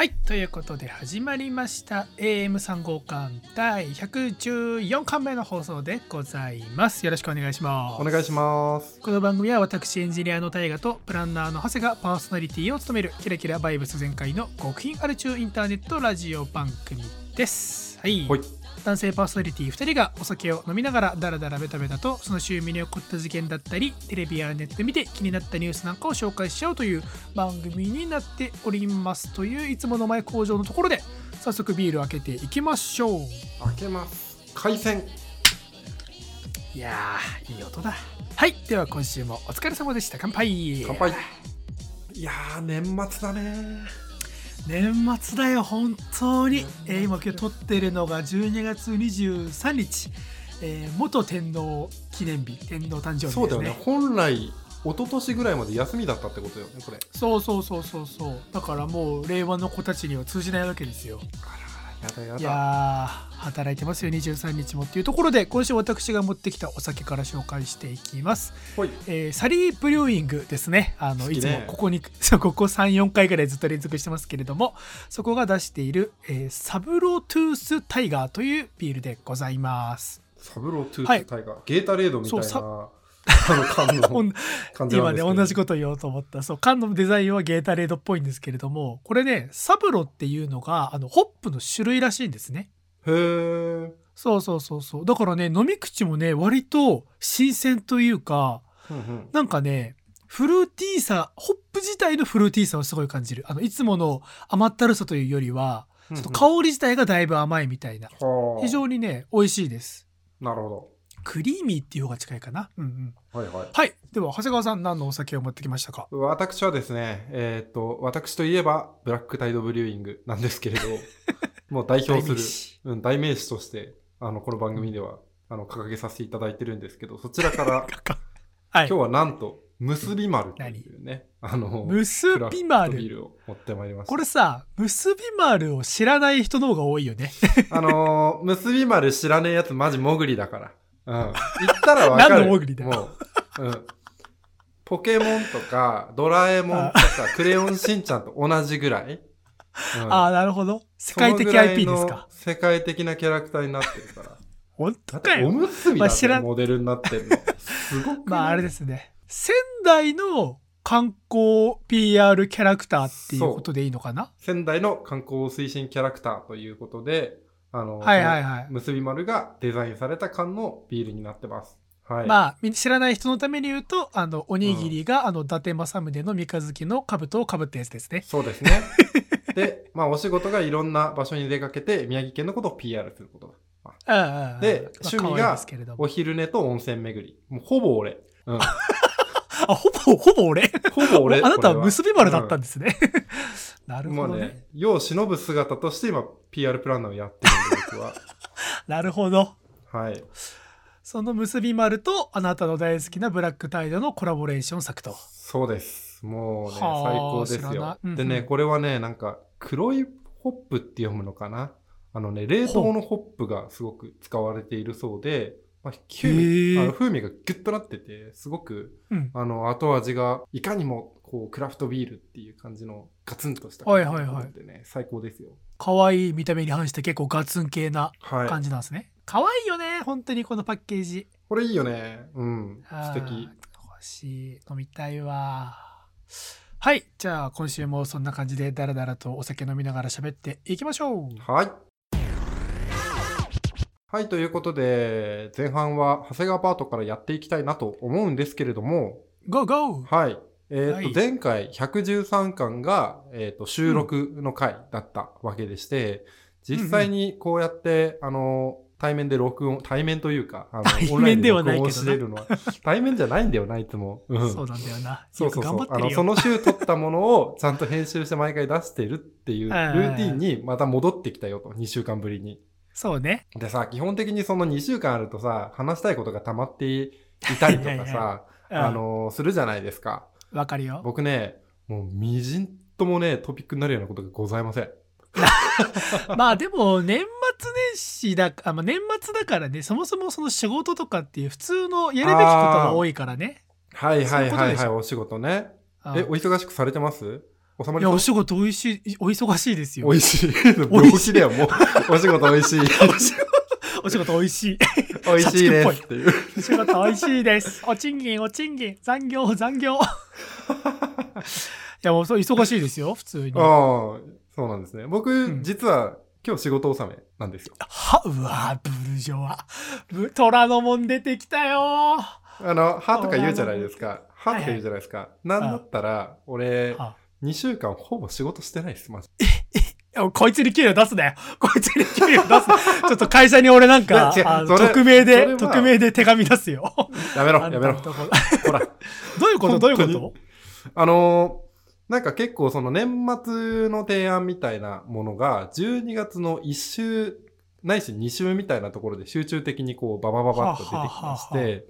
はい。ということで始まりました。AM3 号館第114巻目の放送でございます。よろしくお願いします。お願いします。この番組は私エンジニアの大河とプランナーの長谷がパーソナリティを務めるキラキラバイブス全開の極貧アル中インターネットラジオ番組です。はい。はい。男性パーソナリティ2人がお酒を飲みながらダラダラベタベタとその週身に起こった事件だったりテレビやネットで見て気になったニュースなんかを紹介しちゃうという番組になっておりますといういつもの前工場のところで早速ビールを開けていきましょう開けます。海鮮。いやーいい音だはいでは今週もお疲れ様でした乾杯乾杯。いやー、年末だね。年末だよ本当に、えー今今日撮ってるのが12月23日、えー元天皇記念日天皇誕生日ですね。そうだよね。本来、一昨年ぐらいまで休みだったってことよね、これ。そうそうそうそうそう。だからもう令和の子たちには通じないわけですよ。あらいや働いてますよ23日もっていうところで今週私が持ってきたお酒から紹介していきます、ほい。えーサリーブリューイングですね。あのいつもここに ここ34回ぐらいずっと連続してますけれどもそこが出している、えー Sabro Tooth Tiger というビールでございます。サブロートゥはいースタイガー。ゲータレードみたいな、あの缶の 感じな今ね。同じこと言おうと思った。そう缶のデザインはゲータレードっぽいんですけれどもこれね Sabro っていうのがあのホップの種類らしいんですね。へー。そうそうそうそう。だからね飲み口もね割と新鮮というかうんうん。なんかねフルーティーさホップ自体のフルーティーさをすごい感じる。あのいつもの甘ったるさというよりはちょっと香り自体がだいぶ甘いみたいな。はあ。非常にね美味しいです。なるほクリーミーっていう方が近いかな。うんうん。ど。はいはい。はい。では長谷川さん何のお酒を持ってきましたか？私はですね、えーっと、私といえば、ブラックタイドブリューイング なんですけれど、もう代表する代名詞。うん、代名詞として、あの、この番組では、あの、掲げさせていただいてるんですけど、そちらから、はい。今日はなんと、結び丸というね、あの、結び丸？ビールを持ってまいりました。これさ結び丸を知らない人の方が多いよね。あのー、結び丸知らねえやつマジモグリだから。うん。言ったらわかる。何のモグリだよもう、うん。ポケモンとか、ドラえもんとか、クレヨンしんちゃんと同じぐらい。うんああなるほど世界的 IP のですか世界的なキャラクターになってるから。本当かよむすびだってまあ知らんモデルになってるの。すごくない？まああれですね仙台の観光 PR キャラクターっていうことでいいのかな？仙台の観光推進キャラクターということで、あの、はいはいはい結び丸がデザインされた缶のビールになってます。はい。まあみ知らない人のために言うとあのおにぎりが、あの伊達政宗の三日月の兜をかぶったやつですねそうですね。で、まあお仕事がいろんな場所に出かけて宮城県のことを PR することだ。うんうんうんで趣味がお昼寝と温泉巡り。もうほぼ俺。うん。あほぼほぼ俺？ほぼ俺。あなたは結び丸だったんでですね、なるほどねね、世を忍ぶ姿として今 PR プランナーをやってるんで僕は。なるほどはい。その結び丸とあなたの大好きなブラックタイドのコラボレーション作とそうです。もうね、最はあ高ですよ。いうんうんでね、これはね、なんか黒いホップって読むのかな？あのね、冷凍のホップがすごく使われているそうで、まあ、風へ味ーあの風味がギュッとなってて、すごくうんあの後味がいかにもこうクラフトビールっていう感じのガツンとしたはいはいはい感じでね、最高ですよ。可愛い見た目に反して結構ガツン系なはい。感じなんですね、可愛いよね本当にこのパッケージこれいいよね。うん。素敵。欲しい飲みたいわはいじゃあ今週もそんな感じでダラダラとお酒飲みながら喋っていきましょうはい。はい、ということで、前半は長谷川パートからやっていきたいなと思うんですけれども、ゴーゴーはい。えっ、と、はい。前回113巻が、えっ、と、収録の回だったわけでして、実際にこうやって、あの、対面で録音、対面というか、あの対面オンラインではないけどな。録音してるのは、対面じゃないんだよな、いつも。うん。そうなんだよな。そうそうそう。あの、その週撮ったものをちゃんと編集して毎回出してるっていうルーティンにまた戻ってきたよと、2週間ぶりに。そうね。でさ、基本的にその2週間あるとさ、話したいことが溜まっていたりとかさ、うんあのするじゃないですか。わかるよ僕ね、もうみじんともね、トピックになるようなことがございません。まあでも年末年始だあ、まあ、年末だからねそもそもその仕事とかっていう普通のやるべきことが多いからねはいはいはいはい、お仕事ね。うんえ、お忙しくされてます？収まりいやお仕事美味しいお忙しいですよ美味しい。病気だよ、もう。お仕事美味しい。お仕事美味しい。美味しいです。ってい。う。お仕事美味しいです。お賃金お賃金。残業残業。いやもうそう忙しいですよ。普通に。ああ、そうなんですね。僕、ん。実は今日仕事納めなんですよ。はうわブルジョワ。ブ虎ノ門出てきたよ。あの、歯とか言うじゃないですか。歯とか言うじゃないですか。なんだったら、俺、は2週間ほぼ仕事してないです、マジ。いやこいつに給料出すなよ。こいつに給料出すな。ちょっと会社に俺なんか匿名で、匿名で手紙出すよ。やめろ、やめろほら。どういうこと？どういうこと？あのーなんか結構その年末の提案みたいなものが、12月の1週、ないし2週みたいなところで集中的にこうババババッと出てきまして、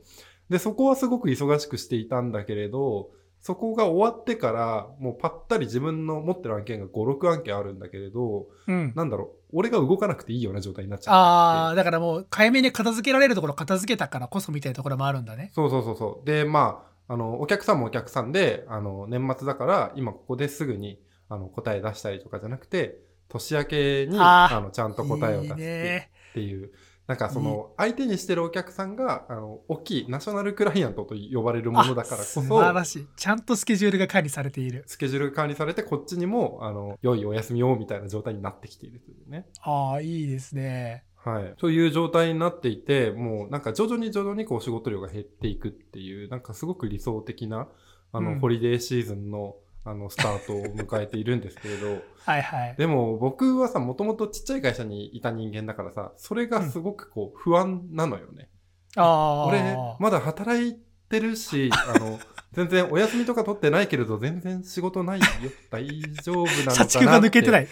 で、そこはすごく忙しくしていたんだけれど、そこが終わってから、もうパッタリ自分の持ってる案件が5、6案件あるんだけれど、うん。なんだろう、俺が動かなくていいような状態になっちゃう。ああ、だからもう、早めに片付けられるところ片付けたからこそみたいなところもあるんだね。そうそうそうそう。で、まあ、あの、お客さんもお客さんで、あの、年末だから、今ここですぐに、あの、答え出したりとかじゃなくて、年明けに、あの、ちゃんと答えを出いいしてね。っていう、なんかその、相手にしてるお客さんが、あの、大きいナショナルクライアントと呼ばれるものだからこそ、あ素晴らしい。ちゃんとスケジュールが管理されている。スケジュールが管理されて、こっちにも、あの、良いお休みをみたいな状態になってきているというね。ああ、いいですね。はい。という状態になっていて、もうなんか徐々に徐々にこう仕事量が減っていくっていう、なんかすごく理想的な、あの、うんホリデーシーズンの、あの、スタートを迎えているんですけれど、はいはい。でも僕はさ、もともとちっちゃい会社にいた人間だからさ、それがすごくこう不安なのよね。ああ。俺、まだ働いてるし、あの、全然お休みとか取ってないけれど、全然仕事ないよ。大丈夫なのかなって。社畜が抜けてない。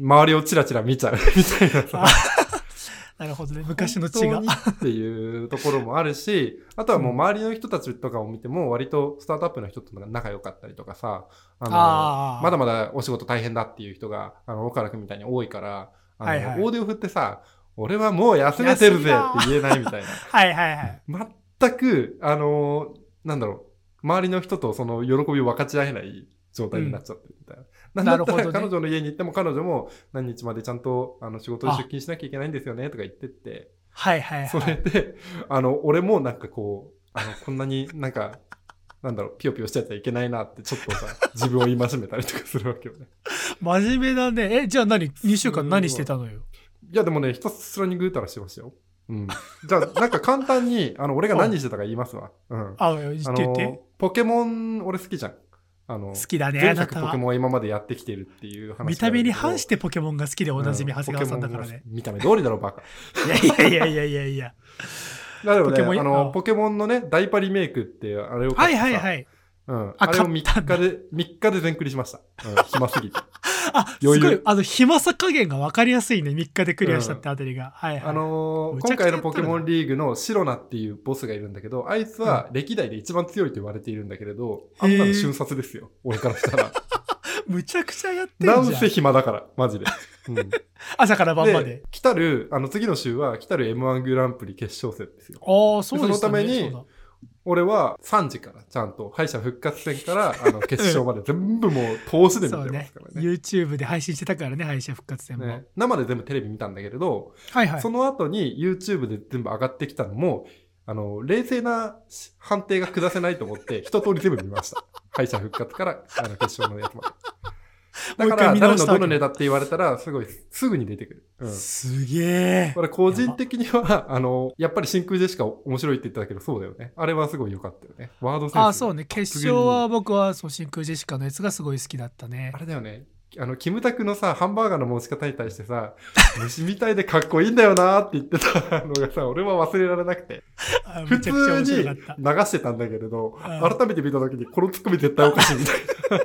周りをチラチラ見ちゃうみたいなさ。なるほどね。昔の血がっていうところもあるし、あとはもう周りの人たちとかを見ても、割とスタートアップの人と仲良かったりとかさ、あのまだまだお仕事大変だっていう人が、あの、岡原君みたいに多いから、あの、はいはい大手を振ってさ、俺はもう休めてるぜって言えないみたい はいはいはい。な。全く、あの、なんだろう、周りの人とその喜びを分かち合えない状態になっちゃってるみたいな。なんだったら彼女の家に行っても彼女も何日までちゃんとあの仕事で出勤しなきゃいけないんですよねとか言ってって、はいはいはい。それで、あの、俺もなんかこう、あの、こんなになんか、なんだろう、ピヨピヨしちゃっちゃいけないなって、ちょっとさ、自分を戒めたりとかするわけよね。真面目だね。え、じゃあ何 ?2 週間何してたのよ？いや、でもね、ひたすらにぐうたらしてましたよ。うん。じゃあ、なんか簡単に、あの、俺が何してたか言いますわ。うん。あ、言ってあ言って。の、ポケモン、俺好きじゃん。あの、好きだね、ポケモンを今までやってきてるっていう話。見た目に反してポケモンが好きでおなじみ、うん長谷川さんだからね。。見た目通りだろ、バカ。いやいやいやいやいやいや。だけどね、あの、あポケモンのね、ダイパリメイクって、あれをはいはいはい。うん。ああれを3買ったんだ日で、3日で全クリしました。うん、暇すぎて。あ、すごい。あの、暇さ加減が分かりやすいね。3日でクリアしたってあたりが。はいはい。あのー今回のポケモンリーグのシロナっていうボスがいるんだけど、あいつは歴代で一番強いと言われているんだけれど、あんなの瞬殺ですよ。俺からしたら。むちゃくちゃやってんじゃ。なんんせ暇だから、マジで。うん、朝から晩までで。、来たる、あの次の週は、来たる M1 グランプリ決勝戦ですよ。ああ、そうですね。そのために俺は3時からちゃんと敗者復活戦からあの 決勝まで全部もう通しで見てますから。ね。YouTube で配信してたからね、敗者復活戦も。ね生で全部テレビ見たんだけれど、はいはいそ。の後に YouTube で全部上がってきたのも、あの、冷静な判定が下せないと思って、一通り全部見ました。敗者復活から、あの、決勝のやつまで。だから、誰のどのネタって言われたら、すごい、すぐに出てくる。うん。すげえ。これ個人的には、あの、やっぱり真空ジェシカ面白いって言ってたけど、そうだよね。あれはすごい良かったよね。ワードセンス。ああ、そうね。決勝は僕は、そう、真空ジェシカのやつがすごい好きだったねあ。れだよね。あの、キムタクのさ、ハンバーガーの持ち方に対してさ、虫みたいでかっこいいんだよなーって言ってたのがさ、俺は忘れられなくて。あ普通に。流してたんだけれど、うん改めて見たときに、このツッコミ絶対おかしいみたいな。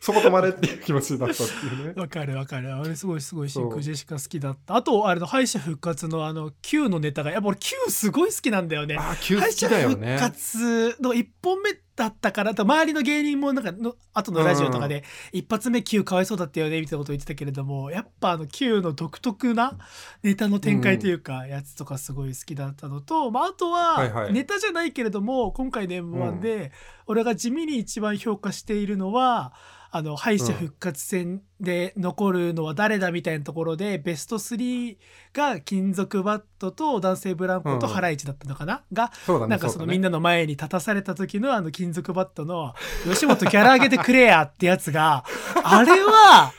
そこ止まれっていう気持ちになったっていうね。わかるわかる。あれすごいすごい真空ジェシカ好きだった。あと、あれの敗者復活のあの Q のネタが、やっぱ俺 Q すごい好きなんだよね。あー、急好敗者復きだよね。活の1本目だったから、と周りの芸人もなんかの後のラジオとかで、一発目 Q かわいそうだったよねみたいなこと言ってたけれども、やっぱあの Q の独特なネタの展開というか、やつとかすごい好きだったのと、まあ、あとはネタじゃないけれども、今回の M1 で、俺が地味に一番評価しているのは、あの敗者復活戦で残るのは誰だみたいなところで、ベスト3が金属バットと男性ブランコとハライチだったのかな、うだね。なんかそのみんな、なの前に立たされた時のあの金属バットの吉本ギャラ上げてくれやってやつが、あれは、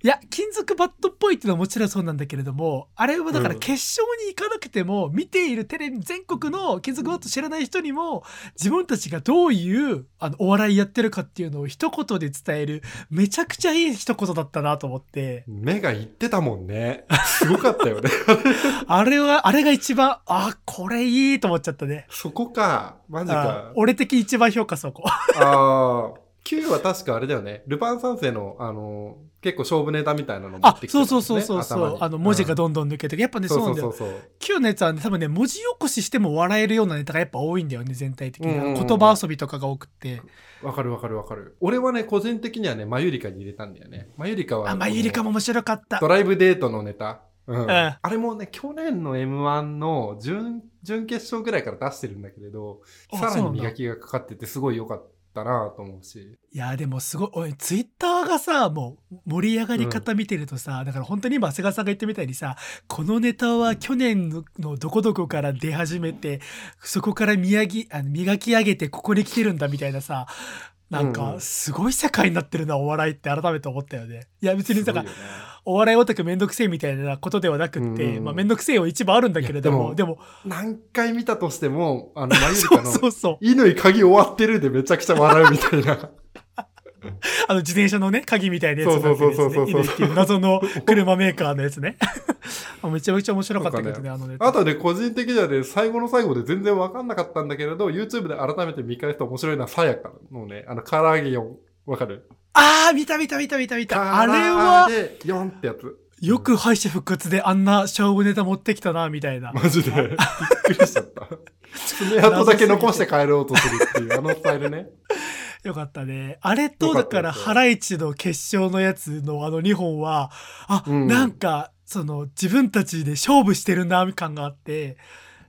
いや、金属バットっぽいっていうのはもちろんそうなんだけれども、あれはだからうん決勝に行かなくても、見ているテレビ、全国の金属バット知らない人にも、自分たちがどういうあのお笑いやってるかっていうのを一言で伝える、めちゃくちゃいい一言だったなと思って、目がいってたもんね。すごかったよね。あれは、あれが一番、あ、これいいと思っちゃったね。そこか。マジあか。俺的一番評価そこ。ああ。Q は確かあれだよね。ルパン三世の、あの、結構勝負ネタみたいなの持あってきて、そうそうそうそうそう、あの文字がどどんどん抜けてくやっぱねそうなんだよそうそうそう。Q のやつはね多分ね文字起こししても笑えるようなネタがやっぱ多いんだよね全体的に、うんうんうん言葉遊びとかが多くってわかるわかるわかる。俺はね、個人的にはね、マユリカに入れたんだよね。マユリカは。あまゆりかも面白かったドライブデートのネタ。うん。んあれもね、去年の M1 の準、準決勝ぐらいから出してるんだけれど、さらに磨きがかかっててすごい良かったなと思うし。いやでもすごいツイッターがさもう盛り上がり方見てるとさ、だから本当に今長谷川さんが言ったみたいにさこのネタは去年ののどこどこから出始めてそこから磨きあの磨き上げてここに来てるんだみたいなさなんうんうかんすごい世界になってるなお笑いって改めて思ったよね。いや別にだからねお笑いオタクめんどくせえみたいなことではなくって、うんまあめんどくせえは一番あるんだけれども、でも、何回見たとしても、あの、マユリカの、そうそう。乾鍵終わってるでめちゃくちゃ笑うみたいな。あの自転車のね、鍵みたいなやつになってるやつそうそうそうそう謎の車メーカーのやつね。あめちゃめちゃ面白かったけどね、あのネタ。あとね、個人的にはね、最後の最後で全然わかんなかったんだけれど、YouTube で改めて見返すと面白いのは、さやかのね、あの、唐揚げ4。わかる？あー、見た見た見た見た見た。あれは唐、揚げ4ってやつ。よく敗者復活であんな勝負ネタ持ってきたな、みたいな。マジで。びっくりしちゃった。爪痕だけ残して帰ろうとするっていう、あのスタイルね。よかったね。あれと、だから、ハライチの決勝のやつのあの2本は、あ、うんなんか、その、自分たちで勝負してるな、感があって、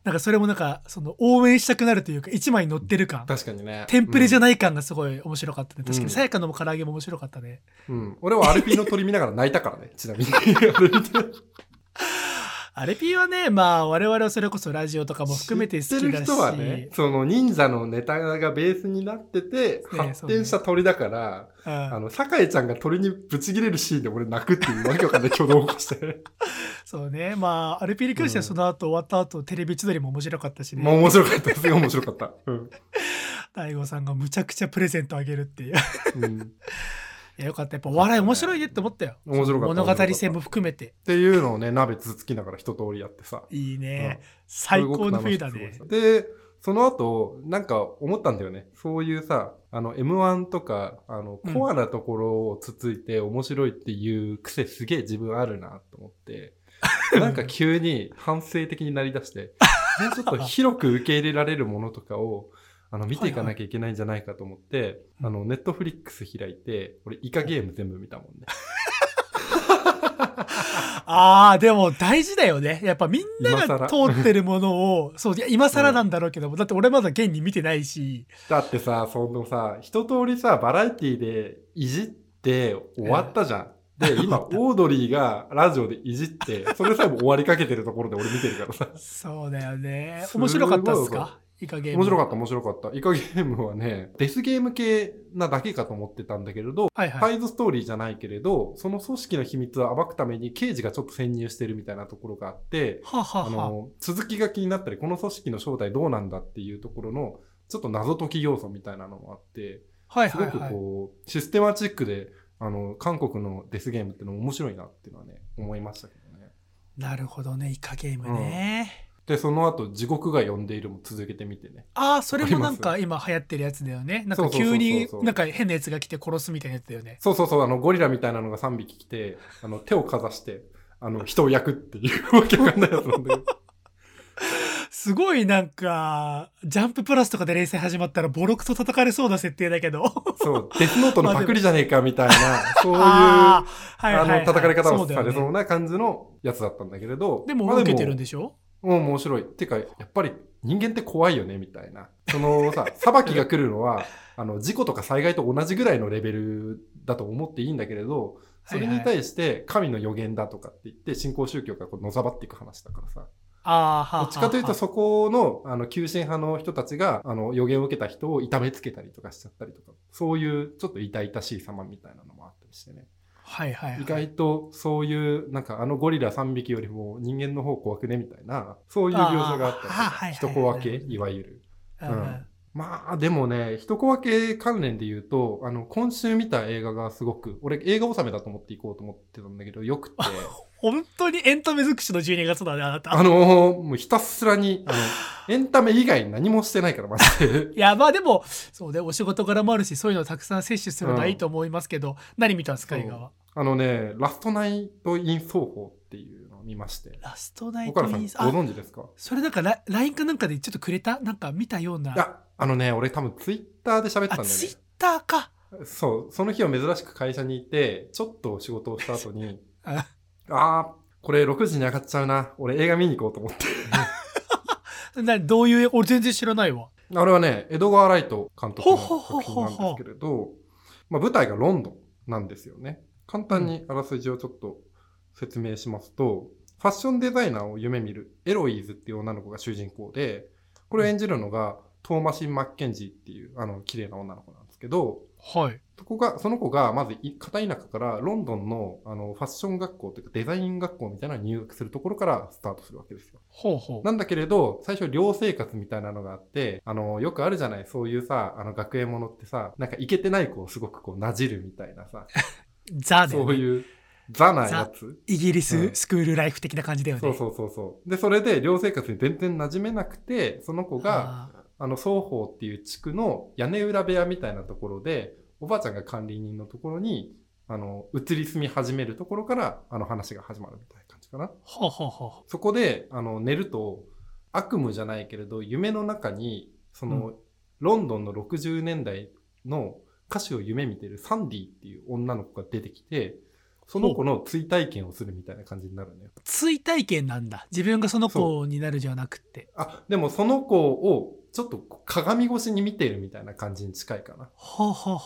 なんかそれもなんか、その、応援したくなるというか、一枚乗ってる感。確かにね。テンプレじゃい、ない感がすごい面白かったね。確かに、うんさやかのも唐揚げも面白かったね。うん。俺はアルピーの鳥見ながら泣いたからね、ちなみに。アレピーはね、まあ、我々はそれこそラジオとかも含めて好きだし。知ってる人はね、その忍者のネタがベースになってて、ね発展した鳥だから、うんあの、酒井ちゃんが鳥にぶち切れるシーンで俺泣くっていうわけわかんない挙動を起こして。そうね。まあ、アルピーに関してはその後終わった後、テレビ千鳥も面白かったしね。もう面白かった。すごい面白かった。うん。大悟さんがむちゃくちゃプレゼントあげるっていう。うんいやよかった。やっぱお笑い面白いねって思ったよ。面白かった物語性も含めて。っていうのをね、鍋つつきながら一通りやってさ。いいね。うん最高の冬だねで、その後、なんか思ったんだよね。そういうさ、あの、M1 とか、あの、うんコアなところをつついて面白いっていう癖すげえ自分あるなと思って、なんか急に反省的になりだして、もうちょっと広く受け入れられるものとかを、あの、見ていかなきゃいけないんじゃないかと思って、はいあの、ネットフリックス開いて、俺、イカゲーム全部見たもんね。ああ、でも大事だよね。やっぱみんな今が更通ってるものを、そう、いや今更なんだろうけども、だって俺まだ現に見てないし、だってさ、そのさ、一通りさ、バラエティでいじって終わったじゃん。で、今、オードリーがラジオでいじって、それさえも終わりかけてるところで俺見てるからさ。そうだよね。面白かったっすか？イカゲーム。面白かった、面白かった。イカゲームはね、デスゲーム系なだけかと思ってたんだけれど、はいはい。サイズストーリーじゃないけれど、その組織の秘密を暴くために刑事がちょっと潜入してるみたいなところがあって、はあはあはああの、続きが気になったり、この組織の正体どうなんだっていうところの、ちょっと謎解き要素みたいなのもあって、すごくはいはいはい。こう、システマチックで、あの、韓国のデスゲームってのも面白いなっていうのはね、思いましたけどね。なるほどね、イカゲームね。で、その後、地獄が呼んでいるも続けてみてね。ああ、それもなんか今流行ってるやつだよね。なんか急になんか変なやつが来て殺すみたいなやつだよね。そうそうそう、あの、ゴリラみたいなのが3匹来て、あの、手をかざして、あの、人を焼くっていうわけわかんないやつなんだ。すごいなんか、ジャンププラスとかで連載始まったらボロクソ叩かれそうな設定だけど。そう、デスノートのパクリじゃねえかみたいな、そういう、あの、叩かれ方をされそうな感じのやつだったんだけれど。でもまあ受けてるんでしょ？うん、面白い。てか、やっぱり人間って怖いよね、みたいな。そのさ、裁きが来るのは、あの、事故とか災害と同じぐらいのレベルだと思っていいんだけれど、それに対して神の予言だとかって言って信仰宗教がこうのざばっていく話だからさ。ああ、はどっちかというとそこの、あの、急進派の人たちが、あの、予言を受けた人を痛めつけたりとかしちゃったりとか、そういうちょっと痛々しい様みたいなのもあったりしてね。はいはい、はい。意外とそういう、なんかあのゴリラ3匹よりも人間の方怖くねみたいな、そういう描写があったり人小分け、いわゆる。うんうんまあでもね、一小分け関連で言うと、あの、今週見た映画がすごく、俺映画納めだと思っていこうと思ってたんだけど、よくて、本当にエンタメ尽くしの12月だね、あなた。あのーもうひたすらに、あの、エンタメ以外に何もしてないから、マジで。いや、まあでも、そうね、お仕事柄もあるし、そういうのをたくさん摂取するのはいいと思いますけど、何見たんですか、映画は？あのね、ラストナイト・イン・奏法っていうのを見まして。ラストナイトインごあ、存知ですか？それなんかラ LINE かなんかでちょっとくれた？なんか見たような。あのね、俺多分ツイッターで喋ったんだあ、よツイッね。ターか。そう、その日は珍しく会社にいて、ちょっと仕事をした後に、ああー、これ6時に上がっちゃうな。俺映画見に行こうと思って。などういう、俺全然知らないわ。あれはね、エドガー・ライト監督の作品なんですけれど、まあ、舞台がロンドンなんですよね。簡単にあらすじをちょっと説明しますと、ファッションデザイナーを夢見るエロイーズっていう女の子が主人公で、これを演じるのがトーマシン・マッケンジーっていうあの綺麗な女の子なんですけど、はい。そこが、その子がまずい片田舎からロンドンのあのファッション学校というかデザイン学校みたいなのに入学するところからスタートするわけですよ。ほうほう。なんだけれど、最初寮生活みたいなのがあって、あの、よくあるじゃないそういうさ、あの、学園ものってさ、なんかイケてない子をすごくこう、なじるみたいなさ、ザだよねそういう、ザなやつ。イギリうんススクールライフ的な感じだよね。そうそうそうそう。で、それで寮生活に全然馴染めなくて、その子が、ああの、双方っていう地区の屋根裏部屋みたいなところで、おばあちゃんが管理人のところに、あの、移り住み始めるところから、あの話が始まるみたいな感じかな。ーほうほうほそこで、あの、寝ると、悪夢じゃないけれど、夢の中に、その、ロンドンの60年代の歌手を夢見てるサンディっていう女の子が出てきて、その子の追体験をするみたいな感じになるのよ。う。追体験なんだ。自分がその子になるじゃなくて。あ、でもその子を、ちょっと鏡越しに見ているみたいな感じに近いかな。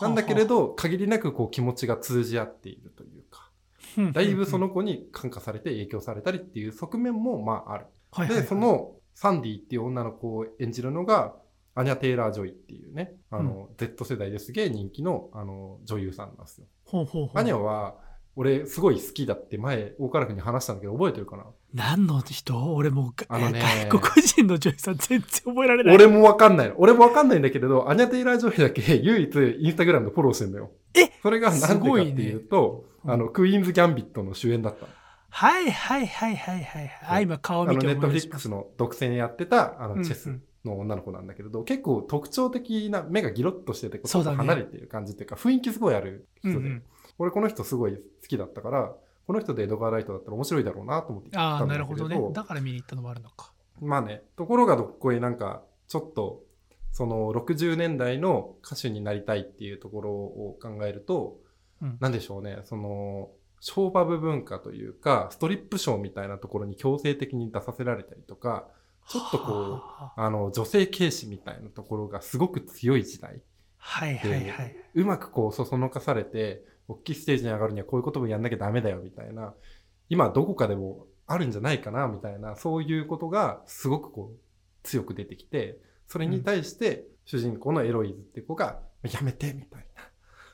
なんだけれど、限りなくこう気持ちが通じ合っているというか、うん、だいぶその子に感化されて影響されたりっていう側面もまあある。で、そのサンディっていう女の子を演じるのが、アニャ・テイラー・ジョイっていうね、あの、Z 世代ですげえ人気の、あの、女優さんなんですよ。ほうほうほう。アニャは、俺、すごい好きだって前、大原君に話したんだけど、覚えてるかな？何の人？俺もうがあのね外国人の女優さん全然覚えられない。俺もわかんないの。俺もわかんないんだけれど、アニャ・テイラー・ジョイだけ 唯一インスタグラムでフォローしてんだよ。えそれがなんでかっていうと、ねあの、クイーンズ・ギャンビットの主演だったの。はいはいはいはいはい。あ、今顔あの、見てネットフ。リックスの独占やってた、あの、うんうんチェスの女の子なんだけれど、結構特徴的な目がギロッとしてて、っと離れてる感じっていうか、雰囲気すごいある人で、うんうん俺この人すごい好きだったから、この人でエドガー・ライトだったら面白いだろうなと思って行ああ、なるほどね。だから見に行ったのもあるのか。まあね、ところがどっこいなんか、ちょっと、その60年代の歌手になりたいっていうところを考えると、うんなんでしょうね、その、ショーパブ文化というか、ストリップショーみたいなところに強制的に出させられたりとか、ちょっとこう、はああの、女性軽視みたいなところがすごく強い時代。はいはいはい。うまくこう、そそのかされて、大きいステージに上がるにはこういうこともやんなきゃダメだよ、みたいな。今どこかでもあるんじゃないかな、みたいな、そういうことがすごくこう、強く出てきて、それに対して、主人公のエロイズって子が、やめて、みたい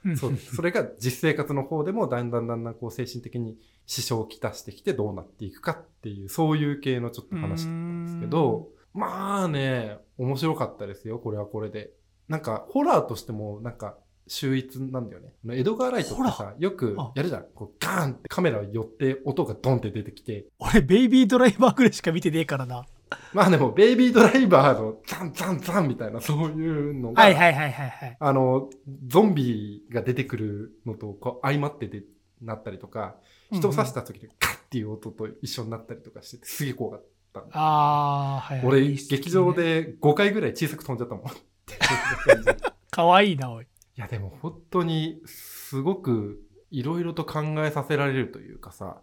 な。そう、それが実生活の方でもだんだんだんだんこう精神的に支障をきたしてきてどうなっていくかっていう、そういう系のちょっと話だったんですけど、まあね、面白かったですよ、これはこれで。なんか、ホラーとしても、なんか、秀逸なんだよね。あのエドガー・ライトってホさ、よくあやるじゃん。こう、ガーンってカメラ寄って音がドンって出てきて。俺、ベイビードライバーぐらいしか見てねえからな。まあでも、ベイビードライバーのザンザンザンみたいな、そういうのが、はいはいはいはいはい。あの、ゾンビが出てくるのとこう相まってでなったりとか、人を刺した時にカッっていう音と一緒になったりとかしてて、すげえ怖かった。ああ、はいはい。俺、劇場。で5回ぐらい小さく飛んじゃったもん。かわいいな、おい。いや、でも本当に、すごく、いろいろと考えさせられるというかさ、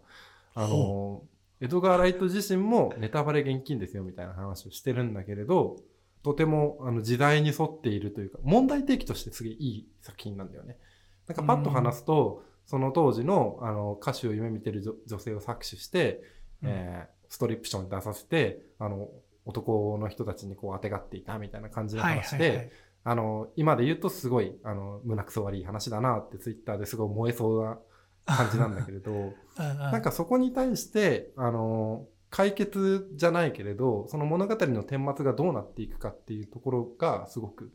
あの、エドガー・ライト自身もネタバレ厳禁ですよみたいな話をしてるんだけれど、とてもあの時代に沿っているというか、問題提起としてすげえいい作品なんだよね。なんかパッと話すと、その当時のあの歌手を夢見てる女女性を搾取して、うんえーストリップショーに出させて、あの、男の人たちにこう当てがっていたみたいな感じのはい話で、はいはい。あの、今で言うとすごい、あの、胸くそ悪い話だなってツイッターですごい燃えそうな感じなんだけれど、なんかそこに対して、あの、解決じゃないけれど、その物語の顛末がどうなっていくかっていうところがすごく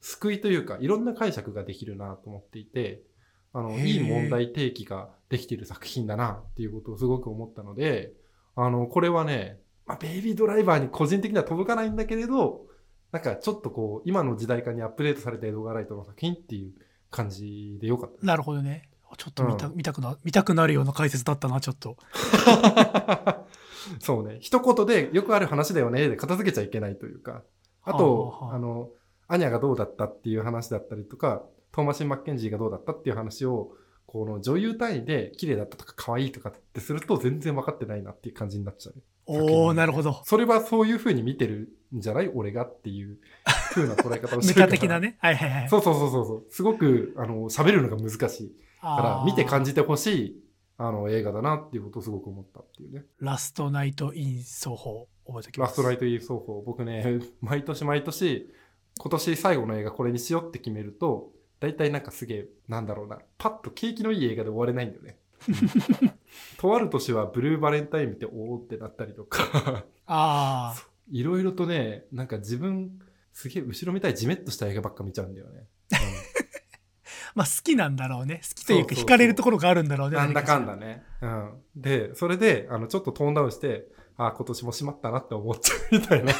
救いというか、いろんな解釈ができるなと思っていて、あの、いい問題提起ができている作品だなっていうことをすごく思ったので、あの、これはね、まあ、ベイビードライバーに個人的には届かないんだけれど、なんかちょっとこう、今の時代化にアップデートされたエドガーライトの作品っていう感じでよかった。なるほどね。ちょっと見た,、うん見たくな、見たくなるような解説だったな、ちょっと。そうね。一言でよくある話だよねで片付けちゃいけないというか。あと、ああの、アニャがどうだったっていう話だったりとか、トーマシン・マッケンジーがどうだったっていう話を、この女優単位で綺麗だったとか可愛いとかってすると全然分かってないなっていう感じになっちゃう。おおなるほど。それはそういう風に見てるんじゃない？俺がっていう風な捉え方をしメてるから。タ的なね。はいはいはい。そうそうそうそうそう。すごく、あの、喋るのが難しい。から、見て感じ。じてほしい、あの、映画だなっていうことをすごく思ったっていうね。ラストナイト・イン・奏法、覚えておきます。ラストライト・イー双方。僕ね、毎年毎年、今年最後の映画これにしようって決めると、大体なんかすげえ、なんだろうな、パッと景気のいい映画で終われないんだよね。とある年はブルーバレンタイン見ておおってなったりとか、ああ。いろいろとね、なんか自分、すげえ後ろめたいジメッとした映画ばっか見ちゃうんだよね。まあ好きなんだろうね。好きというか惹かれるところがあるんだろうね。なんだかんだね。ね。うん。で、それで、あの、ちょっとトーンダウンして、あ、今年もしまったなって思っちゃうみたいな、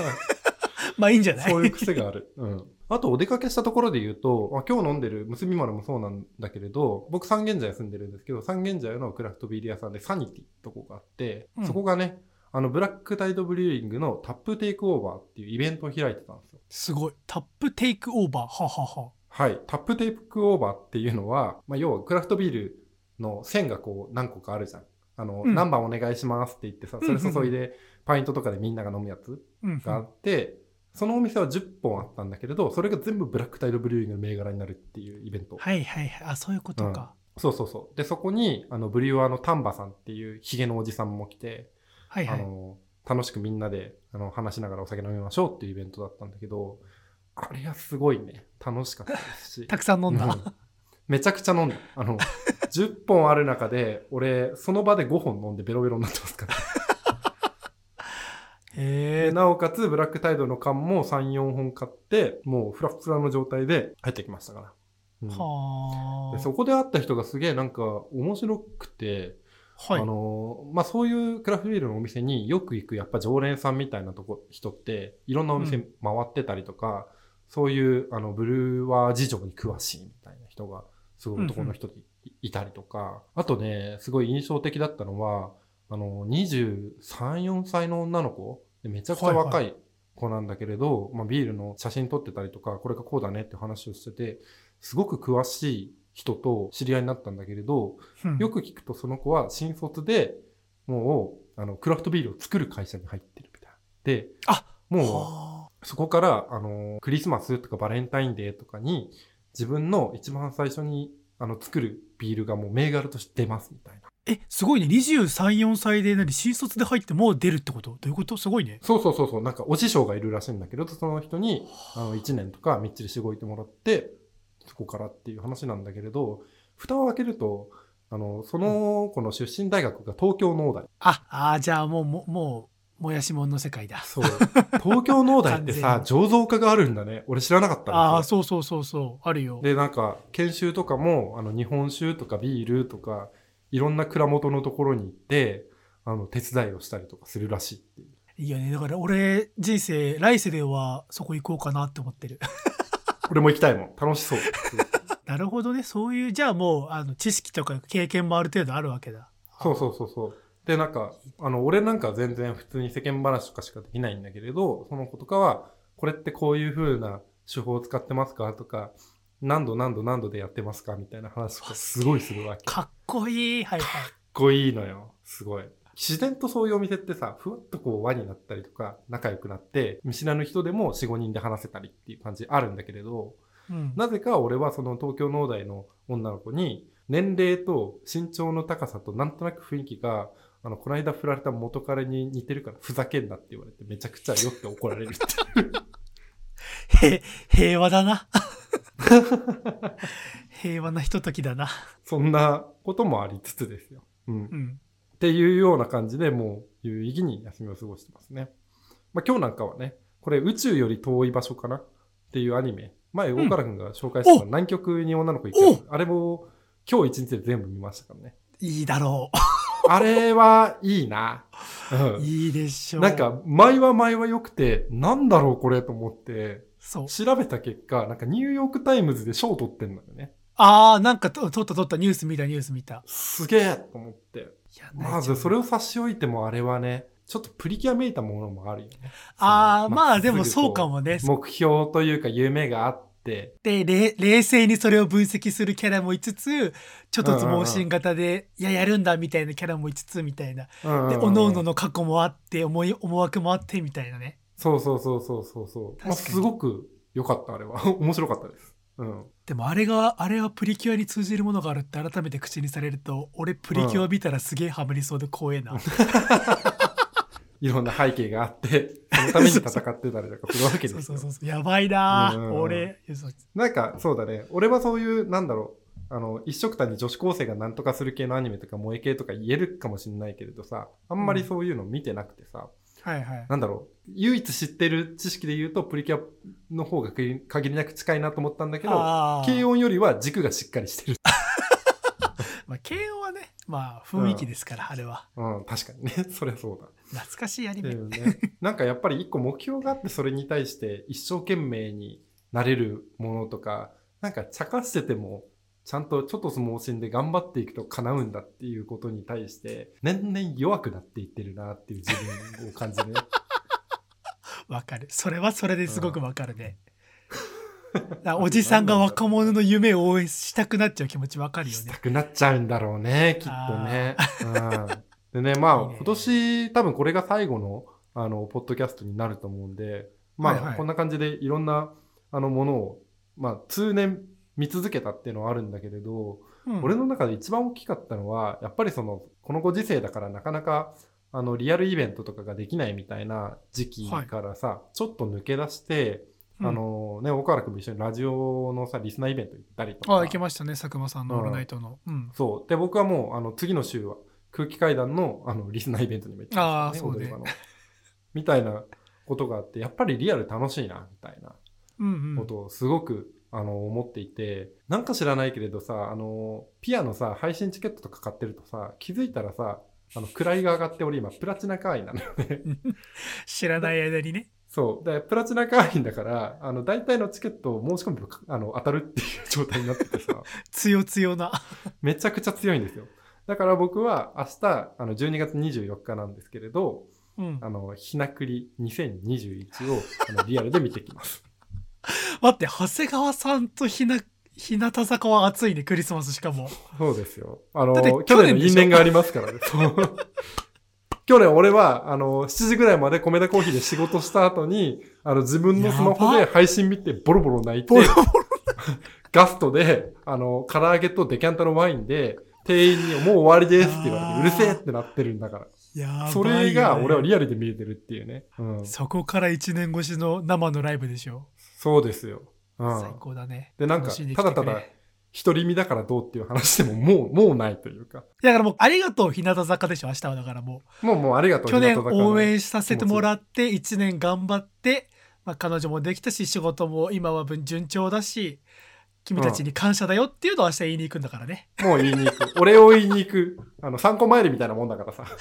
まあいいんじゃない？そういう癖がある。うん。あと、お出かけしたところで言うと、まあ、今日飲んでる結び丸もそうなんだけれど、僕三軒茶屋住んでるんですけど、三軒茶屋のクラフトビール屋さんでサニティとこがあって、うんそこがね、あの、 Black Tide Brewing の tap takeover っていうイベントを開いてたんですよ。すごい。 tap takeover。ははは。はい。 tap takeover っていうのは、まあ、要はクラフトビールの線がこう何個かあるじゃん。あの、うん何番お願いしますって言ってさ、それ注いで、パイントとかでみんなが飲むやつうん、があって、そのお店は10本あったんだけれど、それが全部ブラックタイドブリューイングの銘柄になるっていうイベント。はいはいはい。あ、そういうことか。そうそうそう。で、そこに、あの、ブリュワーの丹波さんっていうヒゲのおじさんも来て、はいはい。あの、楽しくみんなで、あの、話しながらお酒飲みましょうっていうイベントだったんだけど、あれはすごいね、楽しかったですし。たくさん飲んだ。うんめちゃくちゃ飲んだ。あの、10本ある中で、俺、その場で5本飲んでベロベロになってますから。へえ。でなおかつ、ブラックタイドの缶も3、4本買って、もうフラフラの状態で入ってきましたから。うんはあ。でそこで会った人がすげえなんか面白くて、はい。あのまあ、そういうクラフトビールのお店によく行くやっぱ常連さんみたいなとこ人っていろんなお店う回ってたりとか、そういうあのブルワー事情に詳しいみたいな人がすごい男の人でいいたりとか、あとねすごい印象的だったのはあの23、4歳の女の子？でめちゃくちゃ若い子なんだけれど、まあ、ビールの写真撮ってたりとかこれがこうだねって話をしててすごく詳しい人と知り合いになったんだけれど、うんよく聞くとその子は新卒でもうあのクラフトビールを作る会社に入ってるみたいな。で、あもはうそこからあのクリスマスとかバレンタインデーとかに自分の一番最初にあの作るビールがもう銘柄として出ますみたいな。あえ、すごいね。23、4歳で何新卒で入ってもう出るってこと？どういうこと？すごいね。そうそうそうそう、なんかお師匠がいるらしいんだけど、その人にあの1年とかみっちりしごいてもらって、そこからっていう話なんだけれど、蓋を開けると、あの、その子の出身大学が東京農大。あ、あーじゃあもう、ももう、もやしもんの世界だ。そう。東京農大ってさ 醸造家があるんだね。俺知らなかったああ、そうそうそうそう。あるよ。で、なんか、研修とかも、あの、日本酒とかビールとか、いろんな蔵元のところに行って、あの、手伝いをしたりとかするらしいっていう。いいよね。だから俺、人生、来世ではそこ行こうかなって思ってる。俺も行きたいもん。楽しそう。なるほどね。そういう、じゃあもう、あの、知識とか経験もある程度あるわけだ。そうそうそうそう。で、なんか、あの、俺なんかは全然普通に世間話とかしかできないんだけれど、その子とかは、これってこういう風な手法を使ってますか？とか、何度何度何度でやってますかみたいな話とかすごいするわけ。かっかっこいい。はいはい。こいいのよ。すごい。自然とそういうお店ってさ、ふわっとこう輪になったりとか、仲良くなって、見知らぬ人でも4、5人で話せたりっていう感じあるんだけれど、うんなぜか俺はその東京農大の女の子に、年齢と身長の高さとなんとなく雰囲気が、あの、この間振られた元彼に似てるからふざけんなって言われてめちゃくちゃ酔って怒られるっていう。へ平和だな。平和なひとときだな。そんなこともありつつですよ。うん。うん。っていうような感じでもう有意義に休みを過ごしてますね。まあ今日なんかはね、これ宇宙より遠い場所かなっていうアニメ。前、ん大原君が紹介してたお南極に女の子行くやつあれも今日一日で全部見ましたからね。いいだろ あれはいいな。う。うん。いいでしょう。なんか、前は前は良くて、なんだろうこれと思って、そう。調べた結果、なんかニューヨークタイムズで賞を取ってんのよね。ああ、なんかと、取った取った、ニュース見た、ニュース見た。すげえと思って。いやまずそれを。を差し置いてもあれはね、ちょっとプリキュアめいたものもあるよね。ああ、まあでもそうかもね。目標というか夢があって、で、れ冷静にそれを分析するキャラもいつつ、ちょっとつ盲信型で、いや、やるんだみたいなキャラもいつつみたいな。で、おのおのの過去もあって、思い、思惑もあってみたいなね。そうそうそうそうそうそう。まあ、すごく良かった、あれは。面白かったです。うん。でもあれが、あれはプリキュアに通じるものがあるって改めて口にされると、俺プリキュア見たらすげえハマりそうで怖えな。いろんな背景があって、そのために戦ってたりとかするわけですよ。そうそうそう。やばいなうん俺、なんか、そうだね。俺はそういう、なんだろう。あの、一色単に女子高生がなんとかする系のアニメとか萌え系とか言えるかもしれないけれどさ、あんまりそういうの見てなくてさ、はいはい。なんだろう。唯一知ってる知識で言うと、プリキュアの方が限りなく近いなと思ったんだけど、軽音よりは軸がしっかりしてる。まあ、軽音はね、まあ雰囲気ですから、あれは。うん、確かにね。そりゃそうだ。懐かしいアニだメ。よね。なんかやっぱり一個目標があってそれに対して一生懸命になれるものとか、なんか茶化してても、ちゃんとちょっと相撲心で頑張っていくと叶うんだっていうことに対して、年々弱くなっていってるなっていう自分を感じるね。わかる。それはそれですごくわかるね。おじさんが若者の夢を応援したくなっちゃう気持ちわかるよねした。くなっちゃうんだろうね、きっとね。うん、でね、まあ、今年多分これが最後の、あの、ポッドキャストになると思うんで、まあ、はいはいこんな感じでいろんな、あの、ものを、まあ、通年見続けたっていうのはあるんだけれど、うん俺の中で一番大きかったのは、やっぱりその、このご時世だからなかなか、あの、リアルイベントとかができないみたいな時期からさ、ちょっと抜け出して、うんあのね、岡原君も一緒にラジオのさ、リスナーイベント行ったりとか。ああ、行けましたね、佐久間さんのオールナイトの。うん。そう。で、僕はもう、あの、次の週は、空気階段の、あの、リスナーイベントにも行ってましたそうね踊り場のみたいなことがあって、やっぱりリアル楽しいな、みたいな。ことをすごく、あの、思っていて、なんか知らないけれどさ、あの、ピアのさ、配信チケットとか買ってるとさ、気づいたらさ、あの、位が上がって、俺今、プラチナ会員なのよね。知らない間にね。そう。で、プラチナ会員だから、あの、大体のチケットを申し込むと、あの、当たるっていう状態になっててさ、強強な。めちゃくちゃ強いんですよ。だから僕は明日、あの、12月24日なんですけれど、うん。あの、ひなくり2021を、あの、リアルで見てきます。待って、長谷川さんとひな、日向坂は熱いね、クリスマスしかも。そうですよ。あの、去去年の因縁がありますからね。去年俺は、あの、7時ぐらいまで米田コーヒーで仕事した後に、あの、自分のスマホで配信見てボロボロ泣いてボ、ロボロ。ガストで、あの、唐揚げとデキャンタのワインで、店員にもう終わりですって言われて、うるせえってなってるんだから。ねそれが俺はリアルで見れてるっていうね。うん。そこから1年越しの生のライブでしょ？そうですよ。うん。最高だね。でなんかただただ独り身だからどうっていう話でももう、もうないというか。だからもう、ありがとう、日向坂でしょ、明日はだからももうもうありがとう。う。去年応援させてもらって、1年頑張って、まあ、彼女もできたし、仕事も今は順調だし、君たちに感謝だよっていうのを明日言いに行くんだからね。もう言いに行く。俺を言いに行く。あの、参考参りみたいなもんだからさ。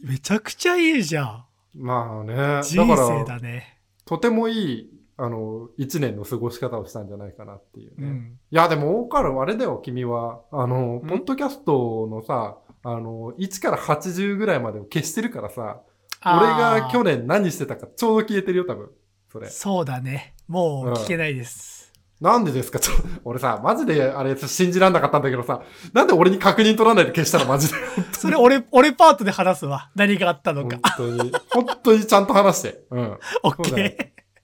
めちゃくちゃいいじゃん。まあね。だ人か生だら、ね。とてもいい、あの、一年の過ごし方をしたんじゃないかなっていうね。うん。いや、でも、大川あれだよ、君は。あの、ん？ポッドキャストのさ、あの、1から80ぐらいまでを消してるからさ、俺が去年。年何してたかちょうど消えてるよ、多分。それ。そうだね。もう聞けないです。なんでですか？ちょ、俺さ、マジであれ信じらんなかったんだけどさ、なんで俺に確認取らないで消したの？マジで。それ俺、俺パートで話すわ。何があったの本か。当に、本当にちゃんと話して。うん。オッそ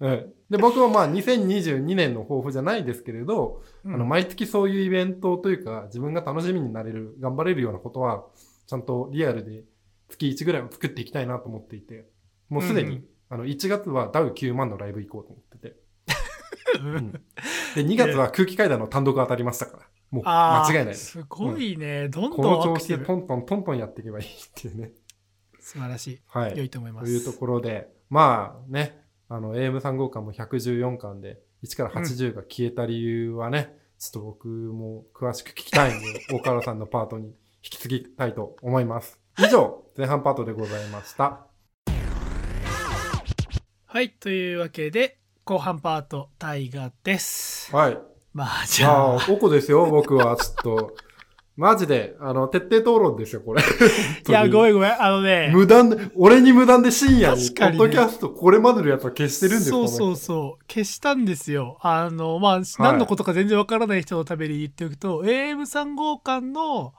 うんで、僕はまあ2022年の抱負じゃないですけれど、あの、毎月そういうイベントというか、自分が楽しみになれる、頑張れるようなことは、ちゃんとリアルで月1ぐらいは作っていきたいなと思っていて、もうすでに、うんうんあの、1月はダウ9万のライブ行こうと思ってて。うんうんで、2月は空気階段の単独当たりましたから。もう間違いないです。すごいね。どんこどんの調子でトントントントンやっていけばいいっていうね。素晴らし。はいい。良いと思います。というところで、まあね、あの、AM3 号館も114巻で、1から80が消えた理由はね、ちょっと僕も詳しく聞きたいんで、大川さんのパートに引き継ぎたいと思います。以上、前半パートでございました。はい。というわけで、後半パート、大河です。はい。まあ、じじゃあ、ゃあ、おこですよ、僕は。ちょっと、マジで、あの、徹底討論ですよ、これ。いや、ごめん。んごめん。あのね、無断で、俺に無断で深夜に、ポねッドキャスト、これまでのやつは消してるんですそうそうう。そう。消したんですよ。あの、まあ、何のことか全然わからない人のために言っておくと、AM3 号館の、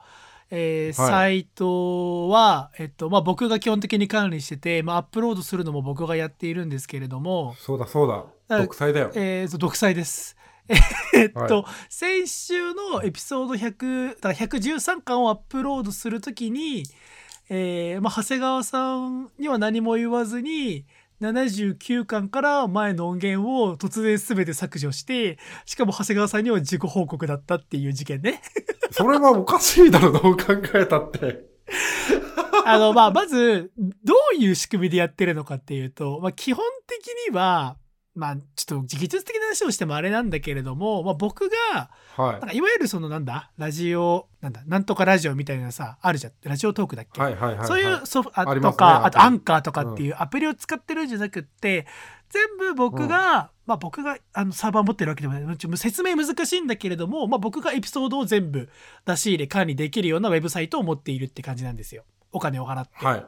えーはいサイトは、えっと、まあ、僕が基本的に管理してて、まあ、アップロードするのも僕がやっているんですけれども、そうだ、そうだ。だ独裁だよ。えーと、独裁です。えっと、は先週のエピソード100、だから113巻をアップロードするときに、えーまあ、長谷川さんには何も言わずに、79巻から前の音源を突然全て削除して、しかも長谷川さんには自己報告だったっていう事件ね。それはおかしいだろ、どう考えたって。あの、まあ、まず、どういう仕組みでやってるのかっていうと、まあ、基本的には、まあ、ちょっと技術的な話をしてもあれなんだけれども、まあ、僕が、はなんかいわゆるそのなんだラジオ、なんだなんとかラジオみたいなさ、あるじゃん。ラジオトークだっい。け、はいはいはいはい。そういうソフトあとか、あとアンカーとかっていうアプリを使ってるんじゃなくって、全部僕が、まあ僕があのサーバー持ってるわけでもない。ちょ説明難しいんだけれども、まあ僕がエピソードを全部出し入れ管理できるようなウェブサイトを持っているって感じなんですよ。お金を払って。はい。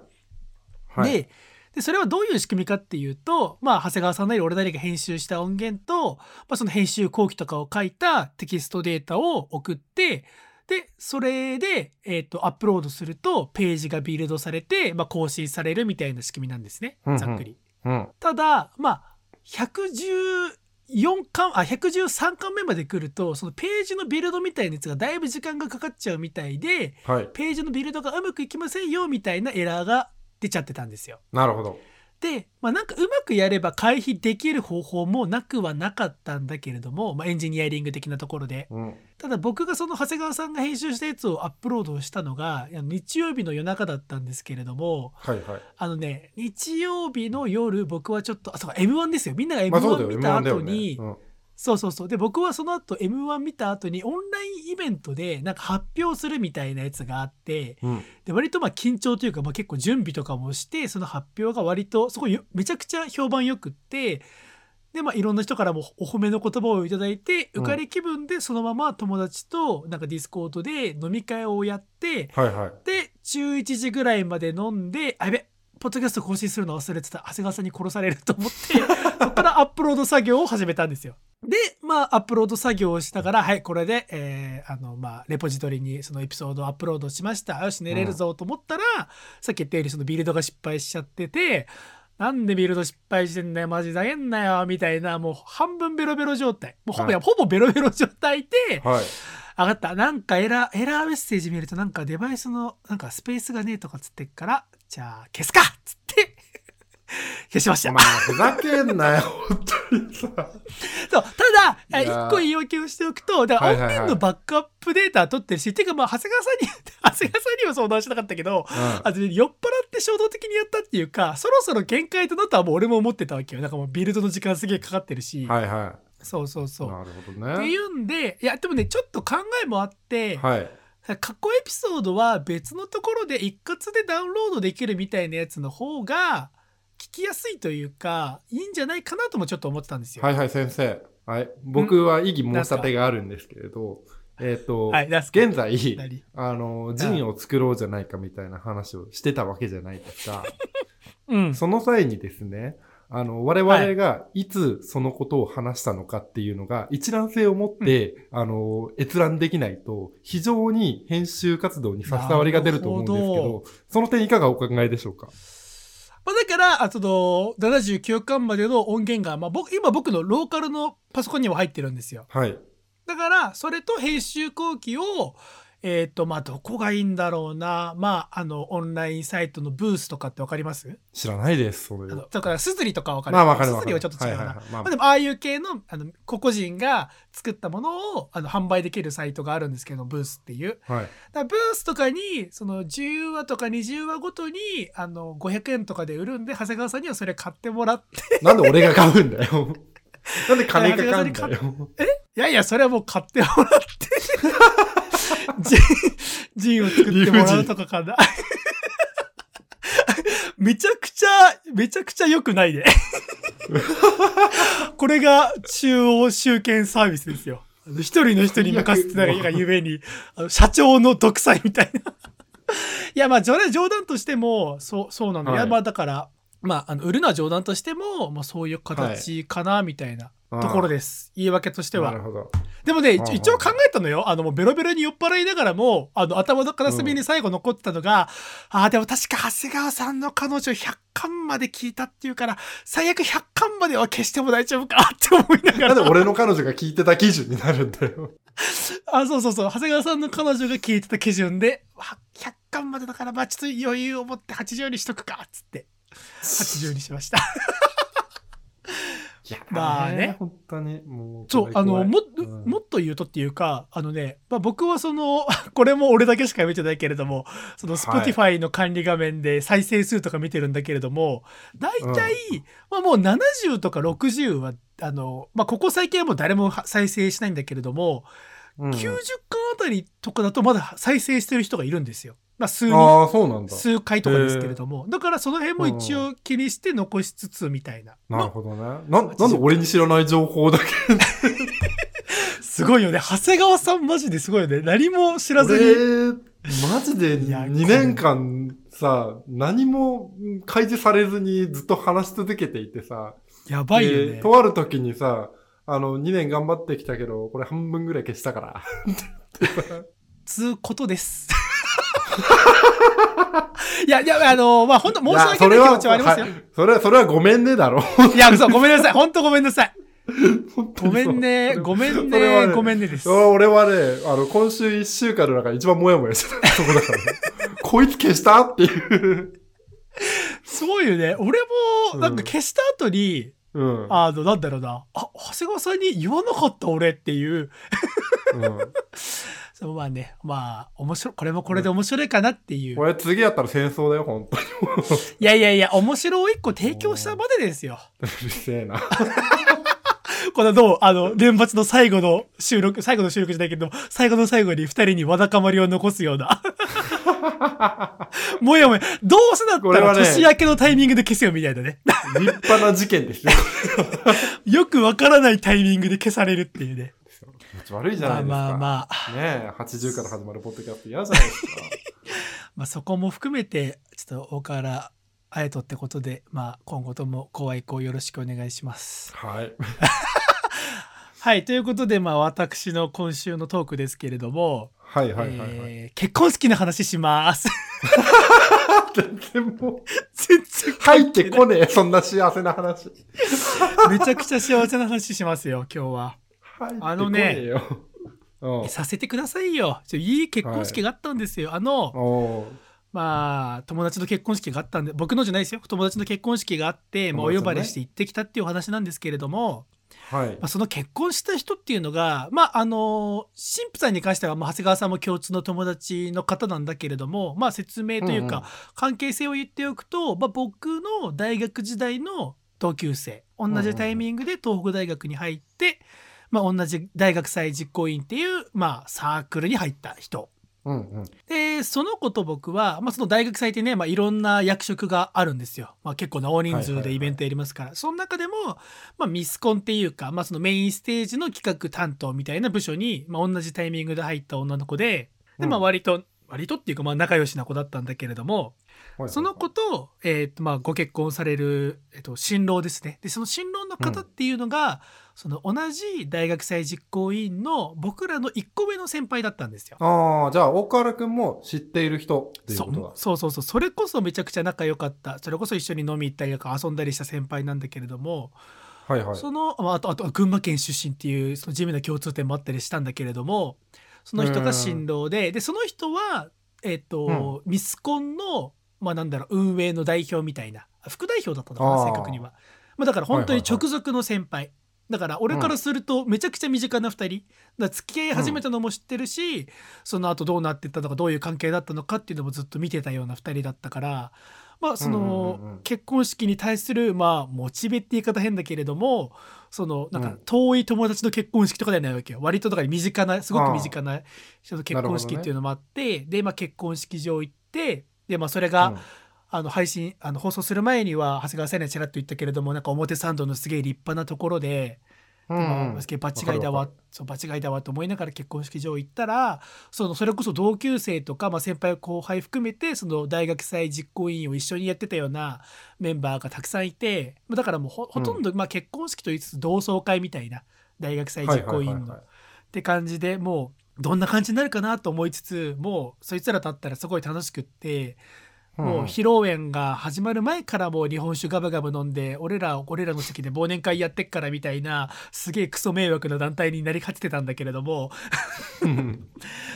はい。ででそれはどういう仕組みかっていうと、まあ、長谷川さんなり俺なりが編集した音源と、まあ、その編集後期とかを書いたテキストデータを送ってでそれで、えー、とアップロードするとページがビルドされて、まあ、更新されるみたいな仕組みなんですねうんうんざっくり。うん。ただまあ114巻あ113巻目まで来るとそのページのビルドみたいなやつがだいぶ時間がかかっちゃうみたいではい。ページのビルドがうまくいきませんよみたいなエラーが出ちゃってたんですよ。なるほど。で、まあ、なんかうまくやれば回避できる方法もなくはなかったんだけれども、まあ、エンジニアリング的なところでうん。ただ僕がその長谷川さんが編集したやつをアップロードしたのが日曜日の夜中だったんですけれどもはいはい。あのね日曜日の夜僕はちょっとあそうか m 1ですよみんなが m 1まあそうだよ、見た M1 だよね後に、うんそうそうそうで僕はその後 m 1見た後にオンラインイベントでなんか発表するみたいなやつがあってうん。で割とまあ緊張というか、まあ、結構準備とかもしてその発表が割とそこよめちゃくちゃ評判よくってでまあいろんな人からもお褒めの言葉をいただいてうん浮かれ気分でそのまま友達となんかディスコードで飲み会をやってはいはい。で11時ぐらいまで飲んであやべポッドキャスト更新するの忘れてた長谷川さんに殺されると思って そこからアップロード作業を始めたんですよ。でまあアップロード作業をしながらはいこれで、えーあのまあレポジトリにそのエピソードをアップロードしましたよし寝れるぞと思ったら、さっき言ったようにそのビルドが失敗しちゃっててなんでビルド失敗してんだよマジだげんなよみたいなもう半分ベロベロ状態もうほぼ,、はいほぼベロベロ状態で、はい。上がった。なんかエラー、エラーメッセージ見るとなんかデバイスのなんかスペースがねえとかつってっから、じゃあ消すかっつって 消しました。お前、ふざけんなよ、本当にさ。そうただ、一個言い訳をしておくと、だから音源のバックアップデータ取ってるし、てかまあ、長谷川さんに、長谷川さんには相談しなかったけど、うんあと酔っ払って衝動的にやったっていうか、そろそろ限界となったはもう俺も思ってたわけよ。なんかもうビルドの時間すげえかかってるし。はいはそうそうい。そう。なるほどっていね。うんで、いや、でもね、ちょっと考えもあって、はい。過去エピソードは別のところで一括でダウンロードできるみたいなやつの方が聞きやすいというかいいんじゃないかなともちょっと思ってたんですよ。はいはい、先生。はい。僕は異議申し立てがあるんですけれど、えっと、はい、現在、何？あの、陣を作ろうじゃないかみたいな話をしてたわけじゃないですか。うん。その際にですね、あの、我々がいつそのことを話したのかっていうのが一覧性を持って、あの、閲覧できないと、非常に編集活動に差し障りが出ると思うんですけど、その点いかがお考えでしょうか？まあ、だから、あその、79巻までの音源が、まあ、僕、今僕のローカルのパソコンにも入ってるんですよ。はい。だから、それと編集後期を、えっ、と、まあ、どこがいいんだろうな。まあ、あの、オンラインサイトのブースとかってわかります？知らないです、それだから、スズリとかわかる。まあ、わかるスズリわかる。はちょっと違うな。はいはいはいまあまあ、でも、ああいう系の、あの、個々人が作ったものを、あの、販売できるサイトがあるんですけど、ブースっていう。はい。だブースとかに、その10話とか20話ごとに、あの、500円とかで売るんで、長谷川さんにはそれ買ってもらって、なんで俺が買うんだよ。なんで金かかんだよ。いやいや、それはもう買ってもらって、ジン、を作ってもらうとかかな。めちゃくちゃ、めちゃくちゃ良くないで。これが中央集権サービスですよ。一人の人に任せてないがゆえに、あの社長の独裁みたいな。いや、まあ、冗談としても、そう、そうなんだ。はいいや、まあ、だから、まあ、あの、売るのは冗談としても、まあ、そういう形かな、みたいなところです。言い訳としてはなる。ほど。でもね、一応考えたのよ。あの、もうベロベロに酔っ払いながらも、あの、頭の片隅に最後残ってたのが、ああ、でも確か長谷川さんの彼女100巻まで聞いたっていうから、最悪100巻までは消しても大丈夫かって思いながら。なんで俺の彼女が聞いてた基準になるんだよ。あ、そうそうそう。長谷川さんの彼女が聞いてた基準で、わ100巻までだから、まあちょっと余裕を持って80にしとくか、つって。80にしました。いやまあね。本当に、もう。そう、あの、も、うん。もっと言うとっていうか、あのね、まあ、僕はその、これも俺だけしか見てないけれども、そのはい。Spotify の管理画面で再生数とか見てるんだけれども、大体、まあもう70とか60は、あの、まあここ最近はもう誰もは再生しないんだけれども、うん。90巻あたりとかだとまだ再生してる人がいるんですよ。まあ数人、ああ、そうなんだ。数回とかですけれども、だからその辺も一応気にして残しつつみたいな。なるほどね。な、なんで俺に知らない情報だけ？すごいよね。長谷川さんマジですごいよね。何も知らずに。俺、マジでいや2年間さ、何も開示されずにずっと話し続けていてさ、やばいよね。でとある時にさ、あの、2年頑張ってきたけど、これ半分ぐらい消したから。つうことです。いや、いや、あの、まあ、本当申し訳ない気持ちはありますよ。いそれは、それはごめんねだろ。いや、嘘、ごめんなさい。本当ごめんなさい。ごめんね、ごめんね、ねごめんねです。俺はね、あの、今週1週間の中で一番モヤモヤしてたとこだからね。こいつ消したっていう。すごいよね。俺も、なんか消した後に、うん。あの、なんだろうな。あ、長谷川さんに言わなかった俺っていう。うん。そうまあね、まあ、面白い、これもこれで面白いかなっていう。これ次やったら戦争だよ、本当に。いやいやいや、面白い一個提供したまでですよ。うるせえな。このどうあの、年末の最後の収録、最後の収録じゃないけど、最後の最後に二人にわだかまりを残すような。もやもや、どうせだったらこれはね年明けのタイミングで消せよみたいなね。立派な事件ですよ。よくわからないタイミングで消されるっていうね。悪いじゃないですか。まあまあまあ、ねえ、80から始まるポッドキャスト嫌じゃないですか。まあそこも含めて、ちょっと大河原あえとってことで、まあ今後ともご愛顧よろしくお願いします。はい。はい、ということで、まあ私の今週のトークですけれども、はいはいはいはい。えー結婚式の話します。全然もう、全然入ってこねえ、そんな幸せな話。めちゃくちゃ幸せな話しますよ、今日は。あのね させてくださいよ。いい結婚式があったんですよ。あの、おーまあ、友達の結婚式があったんで、僕のじゃないですよ。友達の結婚式があって、まあ、お呼ばれして行ってきたっていうお話なんですけれども、はいまあ、。その結婚した人っていうのが、まあ、あの、神父さんに関しては、まあ、長谷川さんも共通の友達の方なんだけれども、まあ、説明というか、うんうん関係性を言っておくと、まあ、僕の大学時代の同級生、同じタイミングで東北大学に入って、まあ、同じ大学祭実行委員っていう、まあ、サークルに入った人。うんうん。で、その子と僕は、まあ、その大学祭ってね、まあ、いろんな役職があるんですよ。まあ、結構な大人数でイベントやりますから。その中でも、まあ、ミスコンっていうか、まあ、そのメインステージの企画担当みたいな部署に、まあ、同じタイミングで入った女の子で、で、まあ、うん割と、割とっていうか、まあ、仲良しな子だったんだけれども、はいその子と、えーっと、まあ、ご結婚される、えっと、新郎ですね。で、その新郎の方っていうのが、その同じ大学祭実行委員の僕らの1個目の先輩だったんですよ。ああ、じゃあ、大河原くんも知っている人っていうそことだ。そうそうそうそれこそめちゃくちゃ仲良かった。それこそ一緒に飲み行ったりとか遊んだりした先輩なんだけれども、はいはい。そのまああとあと群馬県出身っていうその地味な共通点もあったりしたんだけれども。その人が新郎ででその人は、えっとミスコンの、まあ、なんだろう運営の代表みたいな。副代表だったのかな正確には、まあ、だから本当にはいはいはい。直属の先輩、だから俺からするとめちゃくちゃ身近な2人。だから付き合い始めたのも知ってるし、その後どうなってったのかどういう関係だったのかっていうのもずっと見てたような2人だったから。まあその、うんうんうんうん。結婚式に対するまあモチベって言い方変だけれどもそのなんかうん。遠い友達の結婚式とかではないわけよ。割とだから身近なすごく身近な人の結婚式っていうのもあってで、まあ、結婚式場行ってで、まあ、それが、うんあの配信あの放送する前には長谷川さんにはちらっと言ったけれどもなんか表参道のすげえ立派なところで、うん。まあすげえ場違いだわそう場違いだわと思いながら結婚式場行ったらそのそれこそ同級生とか、まあ、先輩後輩含めてその大学祭実行委員を一緒にやってたようなメンバーがたくさんいてまあだからもうほほとんど、まあ、結婚式と言いつつ同窓会みたいな大学祭実行委員の。って感じでもうどんな感じになるかなと思いつつもうそいつらだったらすごい楽しくって、もう披露宴が始まる前からもう日本酒ガブガブ飲んで俺ら俺らの席で忘年会やってっからみたいなすげえクソ迷惑な団体になりかけてたんだけれども、う ん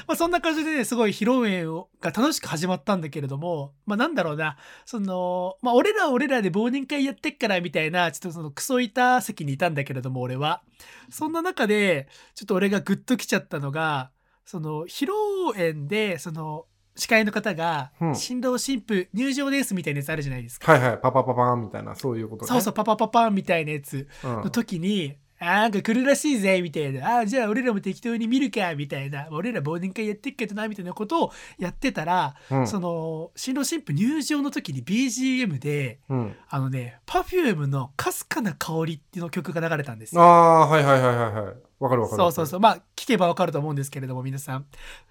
まあ、そんな感じでねすごい披露宴をが楽しく始まったんだけれども。まあなんだろうな。そのまあ俺らは俺らで忘年会やってっからみたいなちょっとそのクソいた席にいたんだけれども俺は。そんな中でちょっと俺がグッときちゃったのがその披露宴でその司会の方がうん新郎新婦入場ですみたいなやつあるじゃないですか、はいはい、パパパパーンみたいな、そういうことね。そうそうパパパパンみたいなやつうん。の時に、あーなんか来るらしいぜみたいなあーじゃあ俺らも適当に見るかみたいな俺ら忘年会やってっけどなみたいなことをやってたら、うんその新郎新婦入場の時に BGM でうん。あのね Perfume の「かすかな香り」っていうの曲が流れたんですあよ。あ、はいはいはいはいはい。わかるわかる。そうそうそうまあ聞けばわかると思うんですけれども皆さん。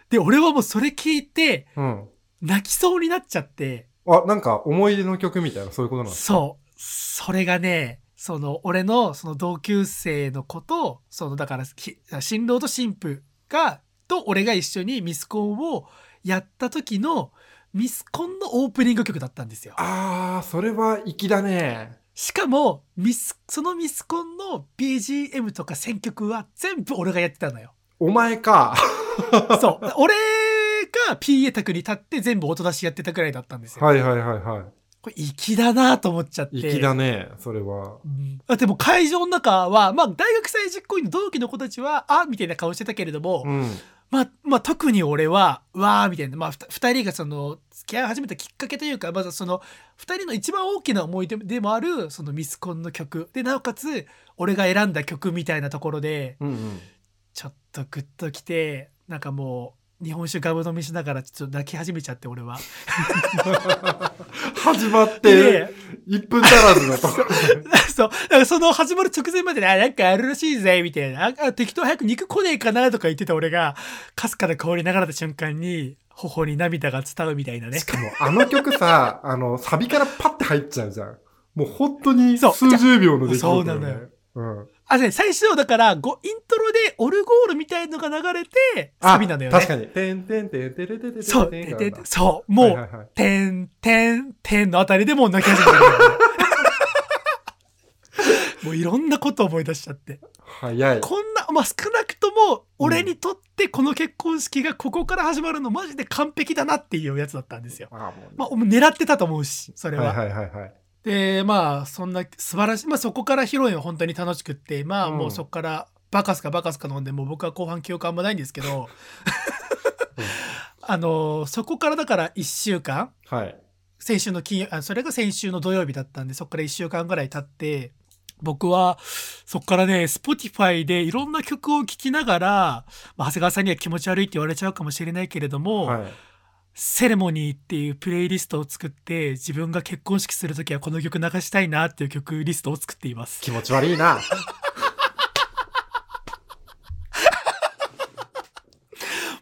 で俺はもうそれ聞いてう。うん。泣きそうになっちゃってあ、なんか思い出の曲みたいな、そういうことなんですかそうそれがねその俺のその同級生の子とそのだからき新郎と新婦がと俺が一緒にミスコンをやった時のミスコンのオープニング曲だったんですよ。ああ、それは粋だね。しかもミスそのミスコンの BGM とか選曲は全部俺がやってたのよ。お前か。そう俺が PA 卓に立って全部音出しやってたくらいだったんですよ。はいはいはいはこれ粋だなと思っちゃって。い。粋だね、それは。うんあでも会場の中は、まあ、大学祭実行委員の同期の子たちは、あみたいな顔してたけれども、うん。まあ、まあ、特に俺は、わーみたいな、まあ、ふた二人がその、付き合い始めたきっかけというか、まずその、二人の一番大きな思い出でもある、そのミスコンの曲。で、なおかつ、俺が選んだ曲みたいなところで、うんうん。ちょっとグッときて、なんかもう、日本酒ガブ飲みしながらちょっと泣き始めちゃって、俺は。始まっでて、1分足らずのとこ。そう。その始まる直前までね、あ、なんかあるらしいぜ、みたいな。適当早く肉来ねえかなとか言ってた俺が、かすかな香り流れた瞬間に、頬に涙が伝うみたいなねし。かも、あの曲さ、あの、サビからパッて入っちゃうじゃん。もう本当に数十秒の出来事そうなのよ。うん。あ、ね、最初、だから、ごイントロでオルゴールみたいのが流れて、サビなんだよね。確かに。てんてんてんてれてててそう。てんででそう。もう、てんてんてんのあたりでもう泣き始めたんだよね。もういろんなこと思い出しちゃって。早い。こんな、まあ、少なくとも、俺にとってこの結婚式がここから始まるのマジで完璧だなっていうやつだったんですよ。あもうまあ、狙ってたと思うし、それは。はいはいはいはい。で、まあ、そんな素晴らしい、まあ、そこから披露宴は本当に楽しくって、まあ、うんもうそこから、バカスかバカスか飲んで、もう僕は後半記憶あんまないんですけど、あの、そこからだから1週間、はい。先週の金曜あそれが先週の土曜日だったんでそこから1週間ぐらい経って僕はそこからね Spotify でいろんな曲を聴きながら、まあ、長谷川さんには気持ち悪いって言われちゃうかもしれないけれども、はい。セレモニーっていうプレイリストを作って自分が結婚式する時はこの曲流したいなっていう曲リストを作っています。気持ち悪いな。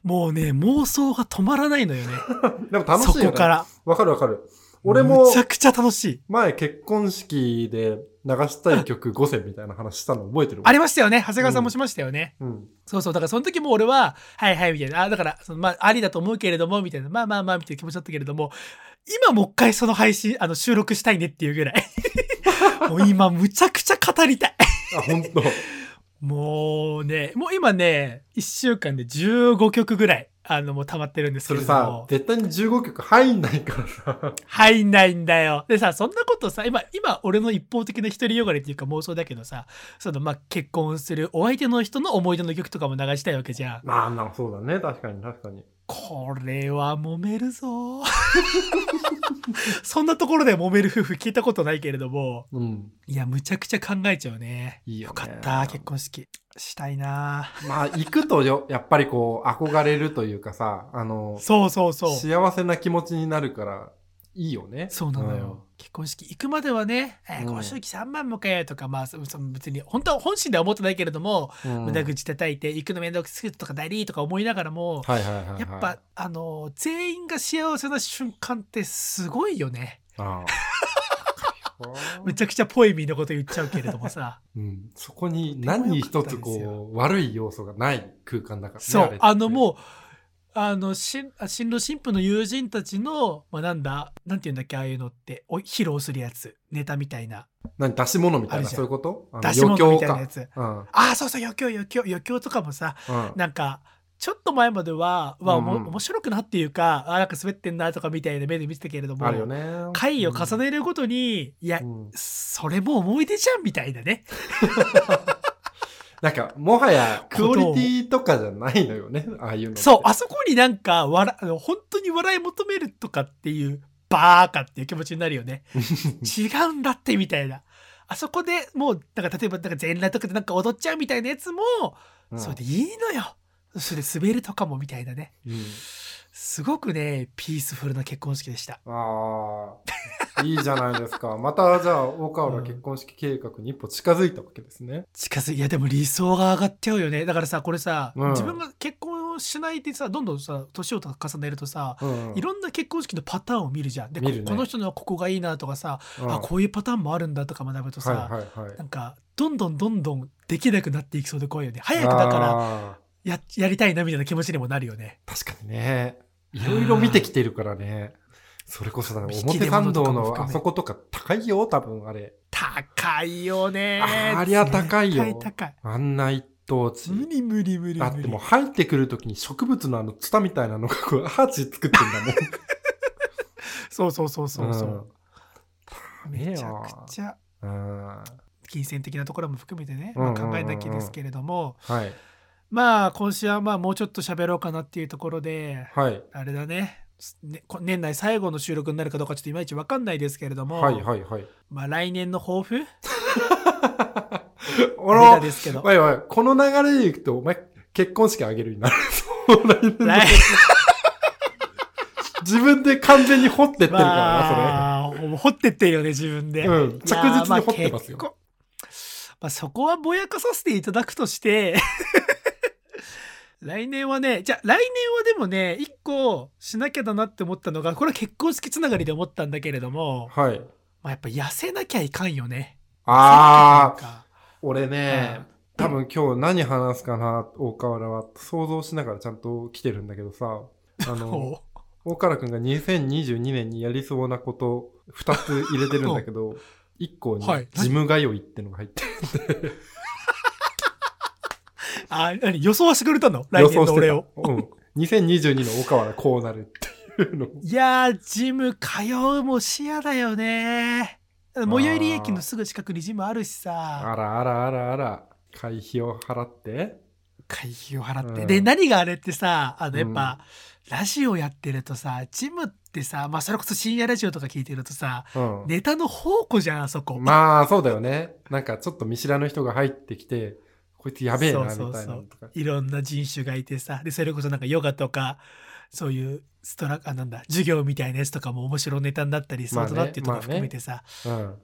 もうね妄想が止まらないのよね でも楽しいよね。そこから。わかるわかる。俺もむちゃくちゃ楽しい。前結婚式で流したい曲 5選みたいな話したの覚えてる？ありましたよね。長谷川さんもしましたよね。うん。そうそう。だからその時も俺は、はいはいみたいな。あ、だから、そのまあ、ありだと思うけれども、みたいな。まあまあまあ、みたいな気持ちだったけれども、今もう一回その配信、あの、収録したいねっていうぐらい。もう今、むちゃくちゃ語りたい。あ、本当。もうね、もう今ね、1週間で15曲ぐらい、あの、もう溜まってるんですそれけれども。さ、絶対に15曲入んないからさ。入んないんだよ。でさ、そんなことさ、今、今、俺の一方的な独りよがりっていうか妄想だけどさ、その、まあ、結婚するお相手の人の思い出の曲とかも流したいわけじゃん。まあ、まあ、そうだね。確かに、確かに。これは揉めるぞ。そんなところで揉める夫婦聞いたことないけれども、うん。いや、むちゃくちゃ考えちゃうね。いいよねよかった、結婚式。したいなまあ、行くとよ、やっぱりこう、憧れるというかさ、あの、そうそうそう。幸せな気持ちになるから、いいよね。そうなのよ。結婚式行くまではね、えー、うんご祝儀3万もかよとか、まあ、そその別に、本当は本心では思ってないけれども、うん。無駄口叩いて、行くの面倒くさいとかだりとか思いながらも、はいはいはい、はい。やっぱ、あの、全員が幸せな瞬間ってすごいよね。ああ。むちゃくちゃポエミーのこと言っちゃうけれどもさ。うん、そこに何一つこう、悪い要素がない空間だからね。そう、あのう。もう、あの、新あ新郎新婦の友人たちの、まあ、なんだ、なんて言うんだっけ、ああいうのって、お披露するやつ、ネタみたいな、何出し物みたいな、そういうこと？出し物みたいなや余つ。興か。ああ、そうそう、余興、余興、余興とかもさ、うん。うん。なんか、ちょっと前までは、うわ、うんうん面白くなっていうか、あなんか滑ってんなとかみたいな目で見てたけれども、ね。回を重ねるごとに、いや、うんそれも思い出じゃんみたいなね。なんか、もはや、クオリティとかじゃないのよね、ああいうの。そう、あそこになんか、笑、あの本当に笑い求めるとかっていう、バーカっていう気持ちになるよね。違うんだってみたいな。あそこでもう、だから例えば、なんか全裸とかでなんか踊っちゃうみたいなやつも、うんそれでいいのよ。それで滑るとかもみたいなね。うんすごくね、ピースフルな結婚式でした。ああ、いいじゃないですか。また、じゃあ、大川原結婚式計画に一歩近づいたわけですね。近づいいやでも理想が上がっちゃうよねだからさこれさ、うん自分が結婚しないでさどんどんさ年を重ねるとさ、うん。いろんな結婚式のパターンを見るじゃんで、ねここの人のはここがいいなとかさ、うんあこういうパターンもあるんだとか学ぶとさ、はいはいはい。なんかどんどんどんどんできなくなっていきそうで怖いよね早くだからら。ややりたいなみたいな気持ちにもなるよね確かにね。いろいろ見てきてるからね。それこそだね、表参道のあそことか高いよ、多分あれ。高いよねあありゃ高いよ絶対高いあんな一等地。無理無理無理無理だってもう入ってくるときに植物のあのツタみたいなのがこうアーチ作ってんだそうそうそうそうそう、もん。うん。めちゃくちゃうん。金銭的なところも含めてね、うんうんまあ、考えなきゃですけれども、はい。まあ今週はまあもうちょっと喋ろうかなっていうところではい。あれだねねこ年内最後の収録になるかどうかちょっといまいち分かんないですけれども、はいはいはい。まあ来年の抱負？あベタら、ですけどおいおい、この流れでいくと、お前、結婚式あげるになる。自分で完全に掘ってってるからまあもう掘ってってるよね自分で、な、それ。うん。着実に掘ってますよ。まあまあ、そこはぼやかさせていただくとして来年はねじゃあ来年はでもね一個しなきゃだなって思ったのがこれは結婚式つながりで思ったんだけれども、はい。まあ、やっぱ痩せなきゃいかんよね。ああ、あ俺ね、多分今日何話すかな、大河原は想像しながらちゃんと来てるんだけどさ、あの、大河原くんが2022年にやりそうなこと2つ入れてるんだけど、1個にはい。ジム通いってのが入ってる。あ、何予想はしてくれたの？来予年の俺を。た。うん。2022の大河原こうなるっていうのを。いやー、ジム通うも視野だよね。最寄り駅のすぐ近くにジムあるしさ、あらあらあらあら、会費を払って。会費を払って。うんで、何があれってさ、あの、やっぱ、ラジオやってるとさ、ジムってさ、まあ、それこそ深夜ラジオとか聞いてるとさ、うん。ネタの宝庫じゃん、あそこ。まあ、そうだよね。なんかちょっと見知らぬ人が入ってきて、こいつやべえな、みたそうそう。そういろんな人種がいてさ。でそれこそなんかヨガとかそういうストラあなんだ授業みたいなやつとかも面白ネタになったりするとなっていうとこまあね含めてさ、うん。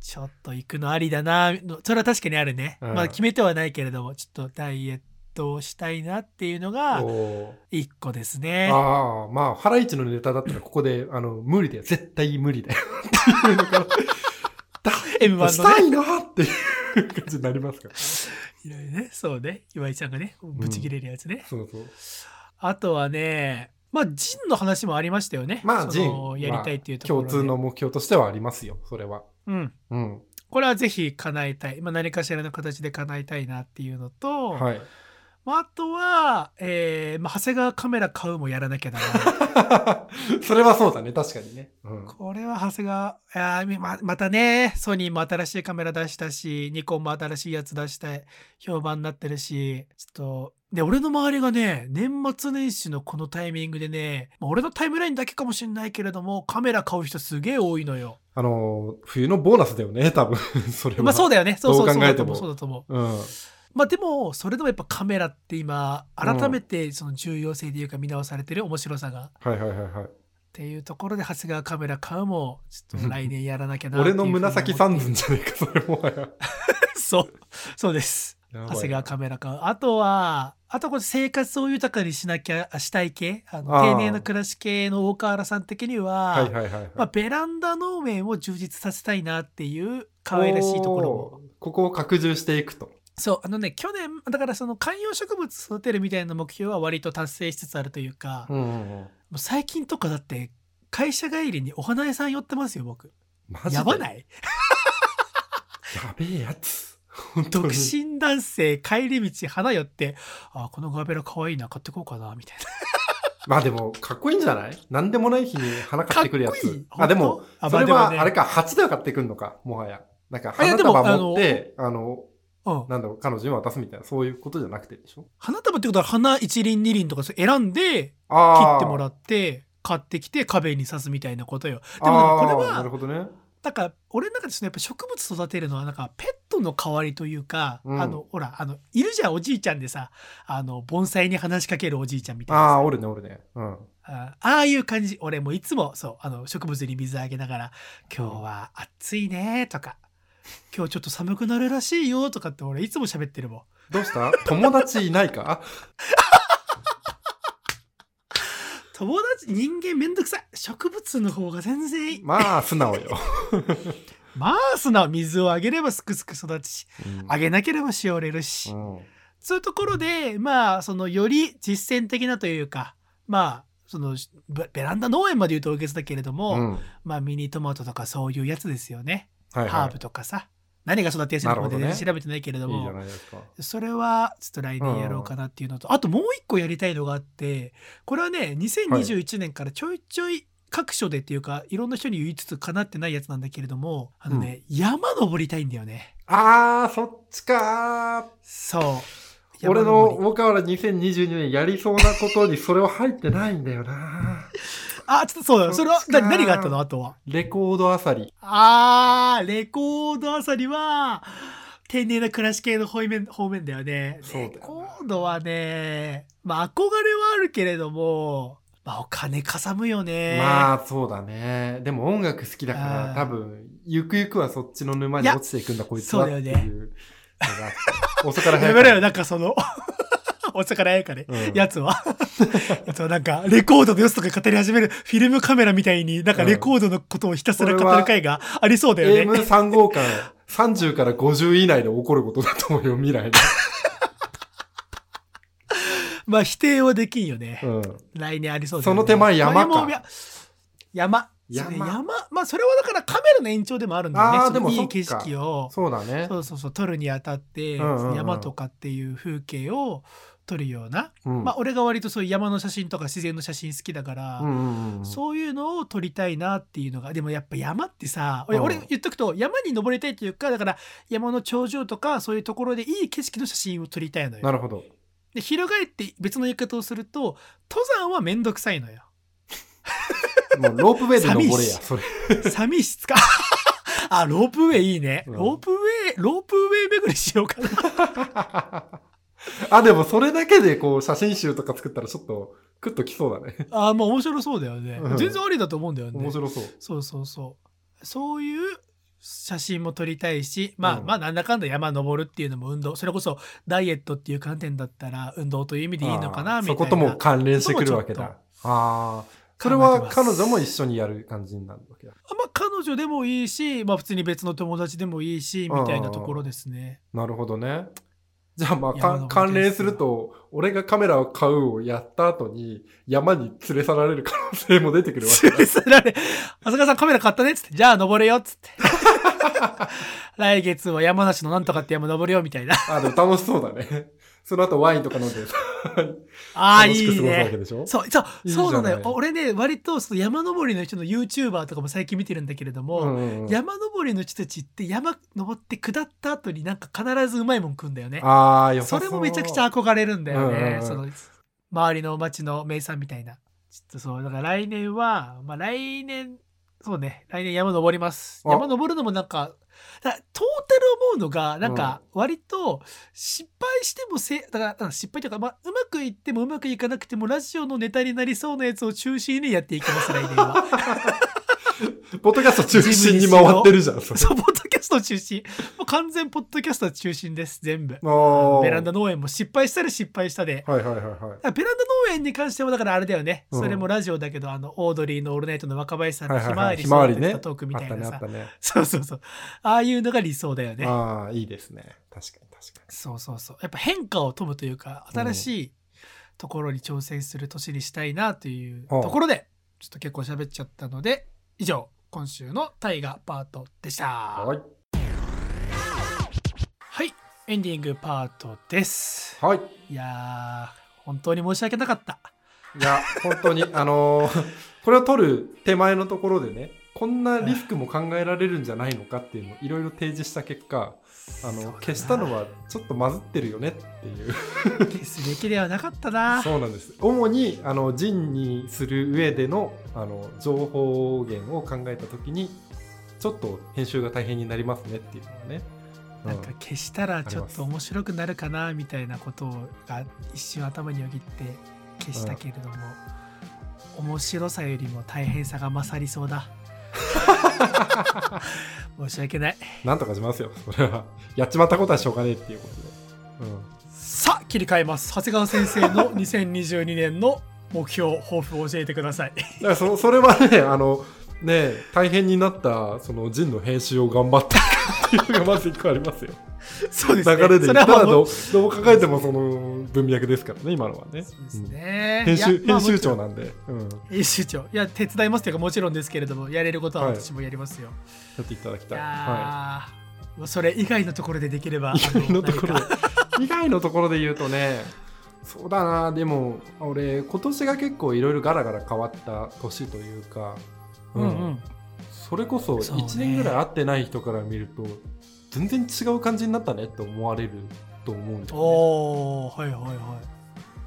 ちょっと行くのありだなの。それは確かにあるね、うん。まあ決めてはないけれどもちょっとダイエットしたいなっていうのがお一個ですーね。ああ、まあ、ハライチのネタだったらここで、あの、無理だよ。絶対無理だよ。っていうのが、だ M1 のね。したいなっていう感じになりますから。いろいろね、そうね。岩井ちゃんがね、ぶち切れるやつね。そうそう。あとはね、まあ、ジンの話もありましたよね。まあ、ジン。やりたいっていうところで、まあ共通の目標としてはありますよ、それは。うん。うん。これはぜひ叶えたい。まあ、何かしらの形で叶えたいなっていうのと、はい。まあ、あとは、えーまあ、長谷川カメラ買うもやらなきゃならない。それはそうだね、確かにね。うん。これは長谷川、いやーままたね、ソニーも新しいカメラ出したし、ニコンも新しいやつ出したい、評判になってるし、ちょっと、で、俺の周りがね、年末年始のこのタイミングでね、まあ俺のタイムラインだけかもしれないけれども、カメラ買う人すげえ多いのよ。あの、冬のボーナスだよね、多分。それは。まあそうだよね。そうそうどう考えてもそうだと思う。そうだと思う。うん。まあでも、それでもやっぱカメラって今、改めてその重要性というか見直されてる面白さが。はいはいはいはい。っていうところで長谷川カメラ買うも、ちょっと来年やらなきゃな俺の紫三寸じじゃねえか、それもはや。ゃ そう。そうです。長谷川カメラ買う。あとは、あとこれ生活を豊かにしなきゃ、あしたい系？あの丁寧な暮らし系の大河原さん的には、ベランダ農園を充実させたいなっていう可愛らしいところも。ここを拡充していくと。そう、あのね、去年、だからその観葉植物育てるみたいな目標は割と達成しつつあるというか、うんうんうん。もう最近とかだって、会社帰りにお花屋さん寄ってますよ、僕。やばない？やべえやつ。独に。身男性帰り道花寄って、あ、このガーベラ可愛いな、買ってこうかな、みたいな。まあでも、かっこいいんじゃない？なんでもない日に花買ってくるやかっこいい？つ。あ、でも、あそれは、あれか、鉢では買ってくんのか、もはや。なんか、花束持って、あの、うん。なんだろう、彼女に渡すみたいな、そういうことじゃなくてでしょ？花束ってことは花一輪二輪とか選んで、切ああ。ってもらって、買ってきて壁に刺すみたいなことよ。ででもね、これなるは、ほどね。なんか、俺の中でそのやっぱ植物育てるのは、なんか、ペットの代わりというか、うんあの、ほら、あの、いるじゃん、おじいちゃんでさ、あの、盆栽に話しかけるおじいちゃんみたいなさ。ああ、おるね、おるね。うん。あああいう感じ。俺もいつも、そう、あの、植物に水あげながら、今日は暑いねとか、今日ちょっと寒くなるらしいよとかって俺いつも喋ってるもん。どうした？友達いないか？友達、人間めんどくさい。植物の方が全然いい。まあ、素直よ。まあ、素直。水をあげればすくすく育つし、あげなければしおれるし。うん。そういうところで、まあ、その、より実践的なというか、まあ、その、ベベランダ農園まで言うと大げさだけれども、うん。まあ、ミニトマトとかそういうやつですよね。はいはい。ハーブとかさ。何が育てやすいのかまでね調べてないけれども。それはちょっと来年やろうかなっていうのと、あともう一個やりたいのがあって、これはね、2021年からちょいちょい各所でっていうか、いろんな人に言いつつ叶ってないやつなんだけれども、あのね、山登りたいんだよね。あー、そっちかー。そう。俺の大河原2022年やりそうなことにそれは入ってないんだよな。あ、ちょっとそうだよ。それは、何があったの？あとは。レコードあさり。あー、レコードあさりは、丁寧な暮らし系の方面方面だよね。そうだレコードはね、まあ憧れはあるけれども、まあお金かさむよね。まあ、そうだね。でも音楽好きだから、多分、ゆくゆくはそっちの沼に落ちていくんだ、こいつはっていうそうだよねのがあって。遅から早やめろよ、かなんかその、お魚やかね、うんやつは。やつはなんか、レコードの良さとか語り始めるフィルムカメらみたいに、なんかレコードのことをひたすら語る回がありそうだよね。AM3 号館30から50以内で起こることだと思うよ、未来 まあ否定はできんよね。に。うん。来年ありそうだよねその手前山かまあ山山。山。まあそれはだからカメラの延長でもあるんだよね。でもそっか景色を。そうだね。そうそうそう、撮るにあたって、うんうんうん山とかっていう風景を撮るような。うんまあ俺が割とそういう山の写真とか自然の写真好きだから。そういうのを撮りたいなっていうのが、でもやっぱ山ってさ、俺うん俺言っとくと山に登りたいというか、だから山の頂上とかそういうところでいい景色の写真を撮りたいのよ。なるほど。で、翻って別の言い方をすると、登山はめんどくさいのよ。もうロープウェイで登れや、それ。寂しつか？あ、ロープウェイいいね。うんロープウェイ、ロープウェイ巡りしようかな。あ、でもそれだけでこう写真集とか作ったらちょっとクッときそうだね。あ、まあ面白そうだよねう。ん全然ありだと思うんだよね。面白そう。そうそうそう。そういう写真も撮りたいし、まあ、うんまあなんだかんだ山登るっていうのも運動それこそダイエットっていう観点だったら運動という意味でいいのかなみたいなそことも関連してくるわけだ。ああ。それは彼女も一緒にやる感じになるわけだ。まあ彼女でもいいし、まあ、普通に別の友達でもいいしみたいなところですね。なるほどね。じゃあまあ関連すると、俺がカメラを買うをやった後に山に連れ去られる可能性も出てくるわけ連だれ。去られ、浅川さんカメラ買ったねっつって、じゃあ登れよっつって。来月は山梨のなんとかって山登るよみたいな。あ、でも楽しそうだね。その後ワインとか飲んでさああ、いいね。でしょ？そう、そう、そうなのよ。俺ね、割とその山登りの人の YouTuber とかも最近見てるんだけれども、うん山登りの人たちって山登って下った後になんか必ずうまいもん食うんだよね。ああ、よさそれもめちゃくちゃ憧れるんだようんうんその周りの町の名産みたいな。ちょっとそう、だから来年は、まあ来年、そうね、来年山登ります。あ山登るのもなんか、だトータル思うのが、なんか割と失敗してもせ、だからうん失敗というか、まあうまくいってもうまくいかなくてもラジオのネタになりそうなやつを中心にやっていきます、来年は。ポッドキャスト中心に回ってるじゃん。そう、ポッドキャスト中心。もう完全ポッドキャスト中心です、全部。あベランダ農園も失敗したら失敗したで。はいはいはいはい。あベランダ農園に関してはだからあれだよね、うんそれもラジオだけどあのオードリーの「オールナイト」の若林さんの。ひまわりひまわりね。育てたトークみたいなさ、あったねね。そうそうそうああいうのが理想だよねああ、いいですね。確かに確かそうそうそうやっぱ変化を富むというか新しいところに挑戦する年にしたいなというところでちょっと結構喋っちゃったので以上今週の大河パートでしたに。はい。はいエンディングパートですはい。いやー本当に申し訳なかったいや、本当に、あのーこれを取る手前のところでね、こんなリスクも考えられるんじゃないのかっていうのをいろいろ提示した結果、あの、消したのはちょっとまずってるよねっていう。消すべきではなかったなそうなんです。主に、あの、人にする上での、あの、情報源を考えたときに、ちょっと編集が大変になりますねっていうのはね。なんか消したらちょっと面白くなるかなみたいなことが一瞬頭によぎって消したけれども、面白さよりも大変さが勝りそうだ 申し訳ないなんとかしますよ。それは。やっちまったことはしょうがねえっていうことで。うん。さあ切り替えます長谷川先生の 2022年の目標抱負を教えてくださいだからそそれはね、あの、ね、大変になった、その、ジンの編集を頑張ったっていうのがまず一個ありますよ。そうですね流れで言ったらどう、どう考えてもその文脈ですからね、今のはね。そうですうんね、編集、編集長なんで、うん。や編集長いや手伝いますというかもちろんですけれどもやれることははい私もやりますよ、っていただきいたい。はやーもうそれ以外のところでできればい。以外のところで、以外のところで言うとね、そうだな、でも、俺、今年が結構いろいろガラガラ変わった年というか、うんうん。それこそそうね。1年ぐらい会ってない人から見ると、全然違う感じになったねって思われると思うんだよね。はいはいはい。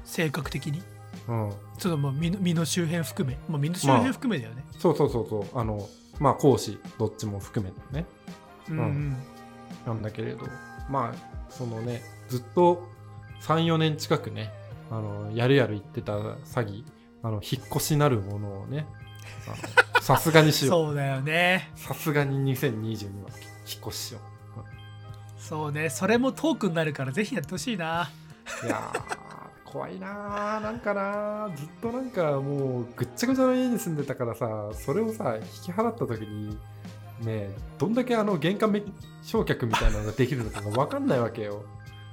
性格的に？うん、ちょっとまあ身の身の周辺含め、まあ、身の周辺含めだよね、そうそうそうそう。あのまあ講師どっちも含めてね。うんうん。なんだけれど。まあそのねずっと34年近くねあのやるやる言ってた詐欺あの引っ越しなるものをねさすがにしよそうだよね。うさすがに2022は引っ越ししよそうね。それもトークになるからぜひやってほしいな。ういやー怖いなー。なんかなー。ずっとなんかもうぐっちゃぐちゃの家に住んでたからさそれをさ引き払った時にねどんだけあの玄関め焼却みたいなのができるのかが分かんないわけよ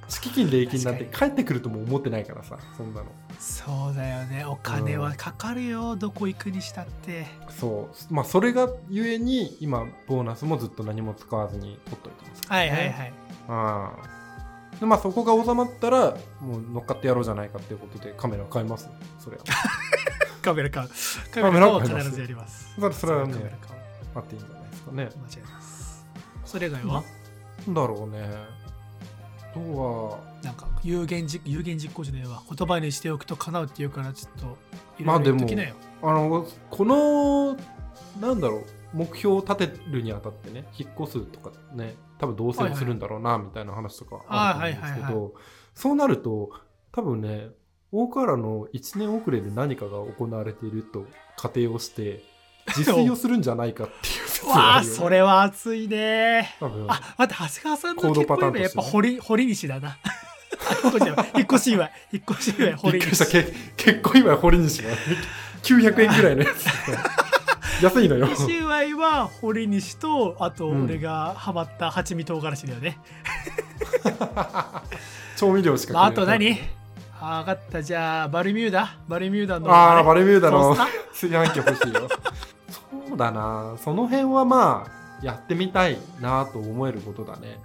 敷金礼金なんて帰ってくるとも思ってないからさそんなの。そうだよね。お金はかかるよ、どこ行くにしたって。そう。まあそれがゆえに今ボーナスもずっと何も使わずに取っといてます、はいはいはい。ああでまあそこが収まったらもう乗っかってやろうじゃないかっていうことでカメラ買います。それは。カメラ買う。カカメメラ買うはラ買います必ずやります。それそれはねカメラ買う。あっていいんじゃないですかね。間違いないです。それ以外は？なんだろうね。あとはなんか有言実有言実行じゃねえわ。言葉にしておくと叶うっていうからちょっとまあでもあのこのなんだろう目標を立てるにあたってね引っ越すとかね多分同棲するんだろうなみたいな話とかあると思うんですけどそうなると多分ね大河原の1年遅れで何かが行われていると仮定をして自炊をするんじゃないかっていう わあそれは熱いね。あ待って長谷川さんのコード結パターンとして。ね婚祝いやっぱ堀堀西だな。あ引っ越し祝い。引っ越し祝い 堀西け結婚祝い堀西が900円ぐらいのやつ。安いのよ。引っ越し祝いは堀西とあとうん。俺がハマった八味唐辛子だよね、調味料しかまあ、あと何？あ分かった。じゃあバルミューダ。バルミューダのれああバルミューダの炊飯器欲しいよそうだな。その辺はまあやってみたいなと思えることだね、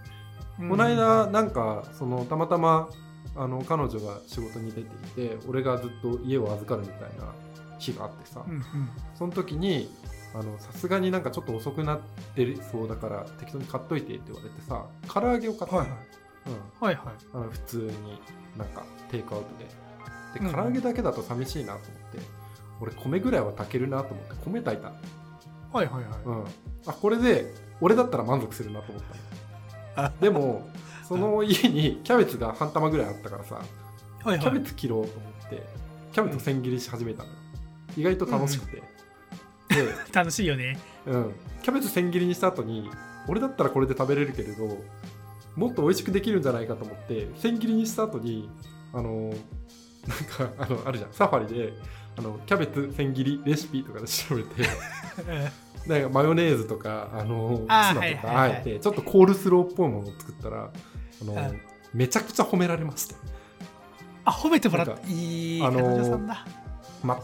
ターこの間なんかそのたまたまあの彼女が仕事に出ていて俺がずっと家を預かるみたいな日があってさ、うんうん。その時にあのさすがになんかちょっと遅くなってるそうだから適当に買っといてって言われてさ唐揚げを買ったの、はいはい。うん、はいはい。あの普通になんかテイクアウトで。うんで唐揚げだけだと寂しいなと思って、俺米ぐらいは炊けるなと思って米炊いた。の、はいはいはい。うん、あこれで俺だったら満足するなと思った でもその家にキャベツが半玉ぐらいあったからさはいはい。キャベツ切ろうと思ってキャベツを千切りし始めたのよ。意外と楽しくて、楽しいよね。で、うん、キャベツ千切りにした後に俺だったらこれで食べれるけれどもっと美味しくできるんじゃないかと思って千切りにした後にあのなんかあのあるじゃん。サファリであのキャベツ千切りレシピとかで調べて なんかマヨネーズとかあのツナとかあえてちょっとコールスローっぽいものを作ったらあのうん。めちゃくちゃ褒められましたあ褒めてもらったいいあのー彼女さんだ。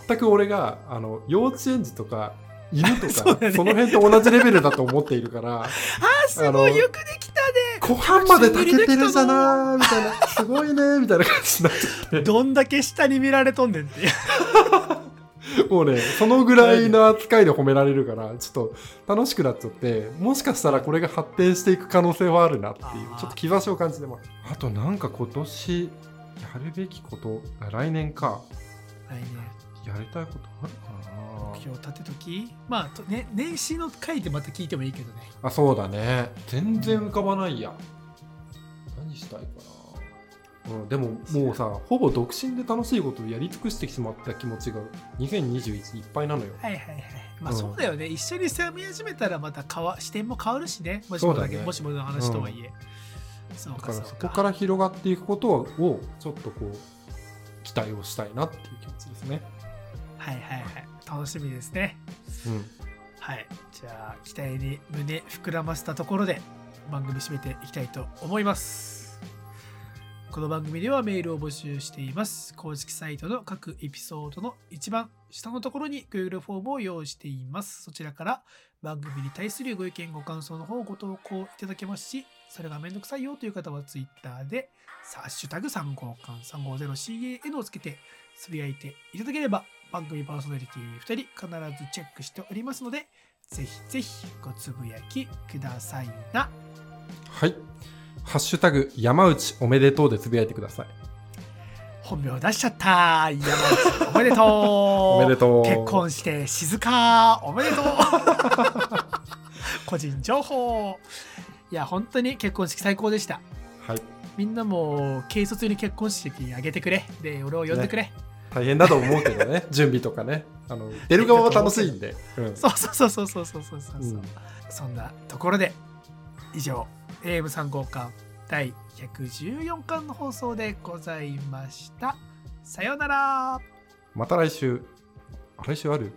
全く俺があの幼稚園児とか犬とかその辺と同じレベルだと思っているから あすあのごいよくできたね。後半まで炊けてるじゃなーみたいな。すごいねみたいな感じになっちゃって。どんだけ下に見られとんねんってもうねそのぐらいの扱いで褒められるからちょっと楽しくなっちゃってもしかしたらこれが発展していく可能性はあるなっていうちょっと兆しを感じてます。あとなんか今年やるべきことあ来年か。来年やりたいことあるかな？目標立てときまあとね年始の回でまた聞いてもいいけどね。あそうだね。全然浮かばないや。何したいかな、うん、でももうさほぼ独身で楽しいことをやり尽くしてしまった気持ちが2021いっぱいなのよ。はいはいはい。まあうん。そうだよね、一緒に攻め始めたらまた変わ視点も変わるしね。もしもだけね。もしもの話とはいえ、そうだからそこから広がっていくことをちょっとこう期待をしたいなっていう気持ちですねはいはいはい。楽しみですね。うん。はい。じゃあ期待に胸膨らませたところで番組締めていきたいと思います。この番組ではメールを募集しています。公式サイトの各エピソードの一番下のところに Google フォームを用意しています。そちらから番組に対するご意見ご感想の方をご投稿いただけますしそれがめんどくさいよという方は Twitter で「ハッシュタグ350 350CAN」をつけてつぶやいていただければ番組パーソナリティ2人必ずチェックしておりますのでぜひぜひごつぶやきくださいな。はい。ハッシュタグ山内おめでとうでつぶやいてください。本名出しちゃった。山内おめでとう。おめでとう。結婚して静かおめでとう。個人情報。いや本当に結婚式最高でした。はい。みんなも軽率に結婚式あげてくれ。で俺を呼んでくれ、大変だと思うけどね。準備とかね。あの出る側は楽しいんで、うん。そうそうそうそうそうそうそうそう、うん。そんなところで以上 AM3 号館第114巻の放送でございました。さようなら。また来週。来週ある？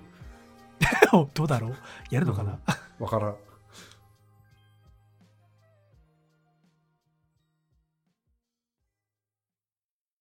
どうだろう？やるのかな、わからん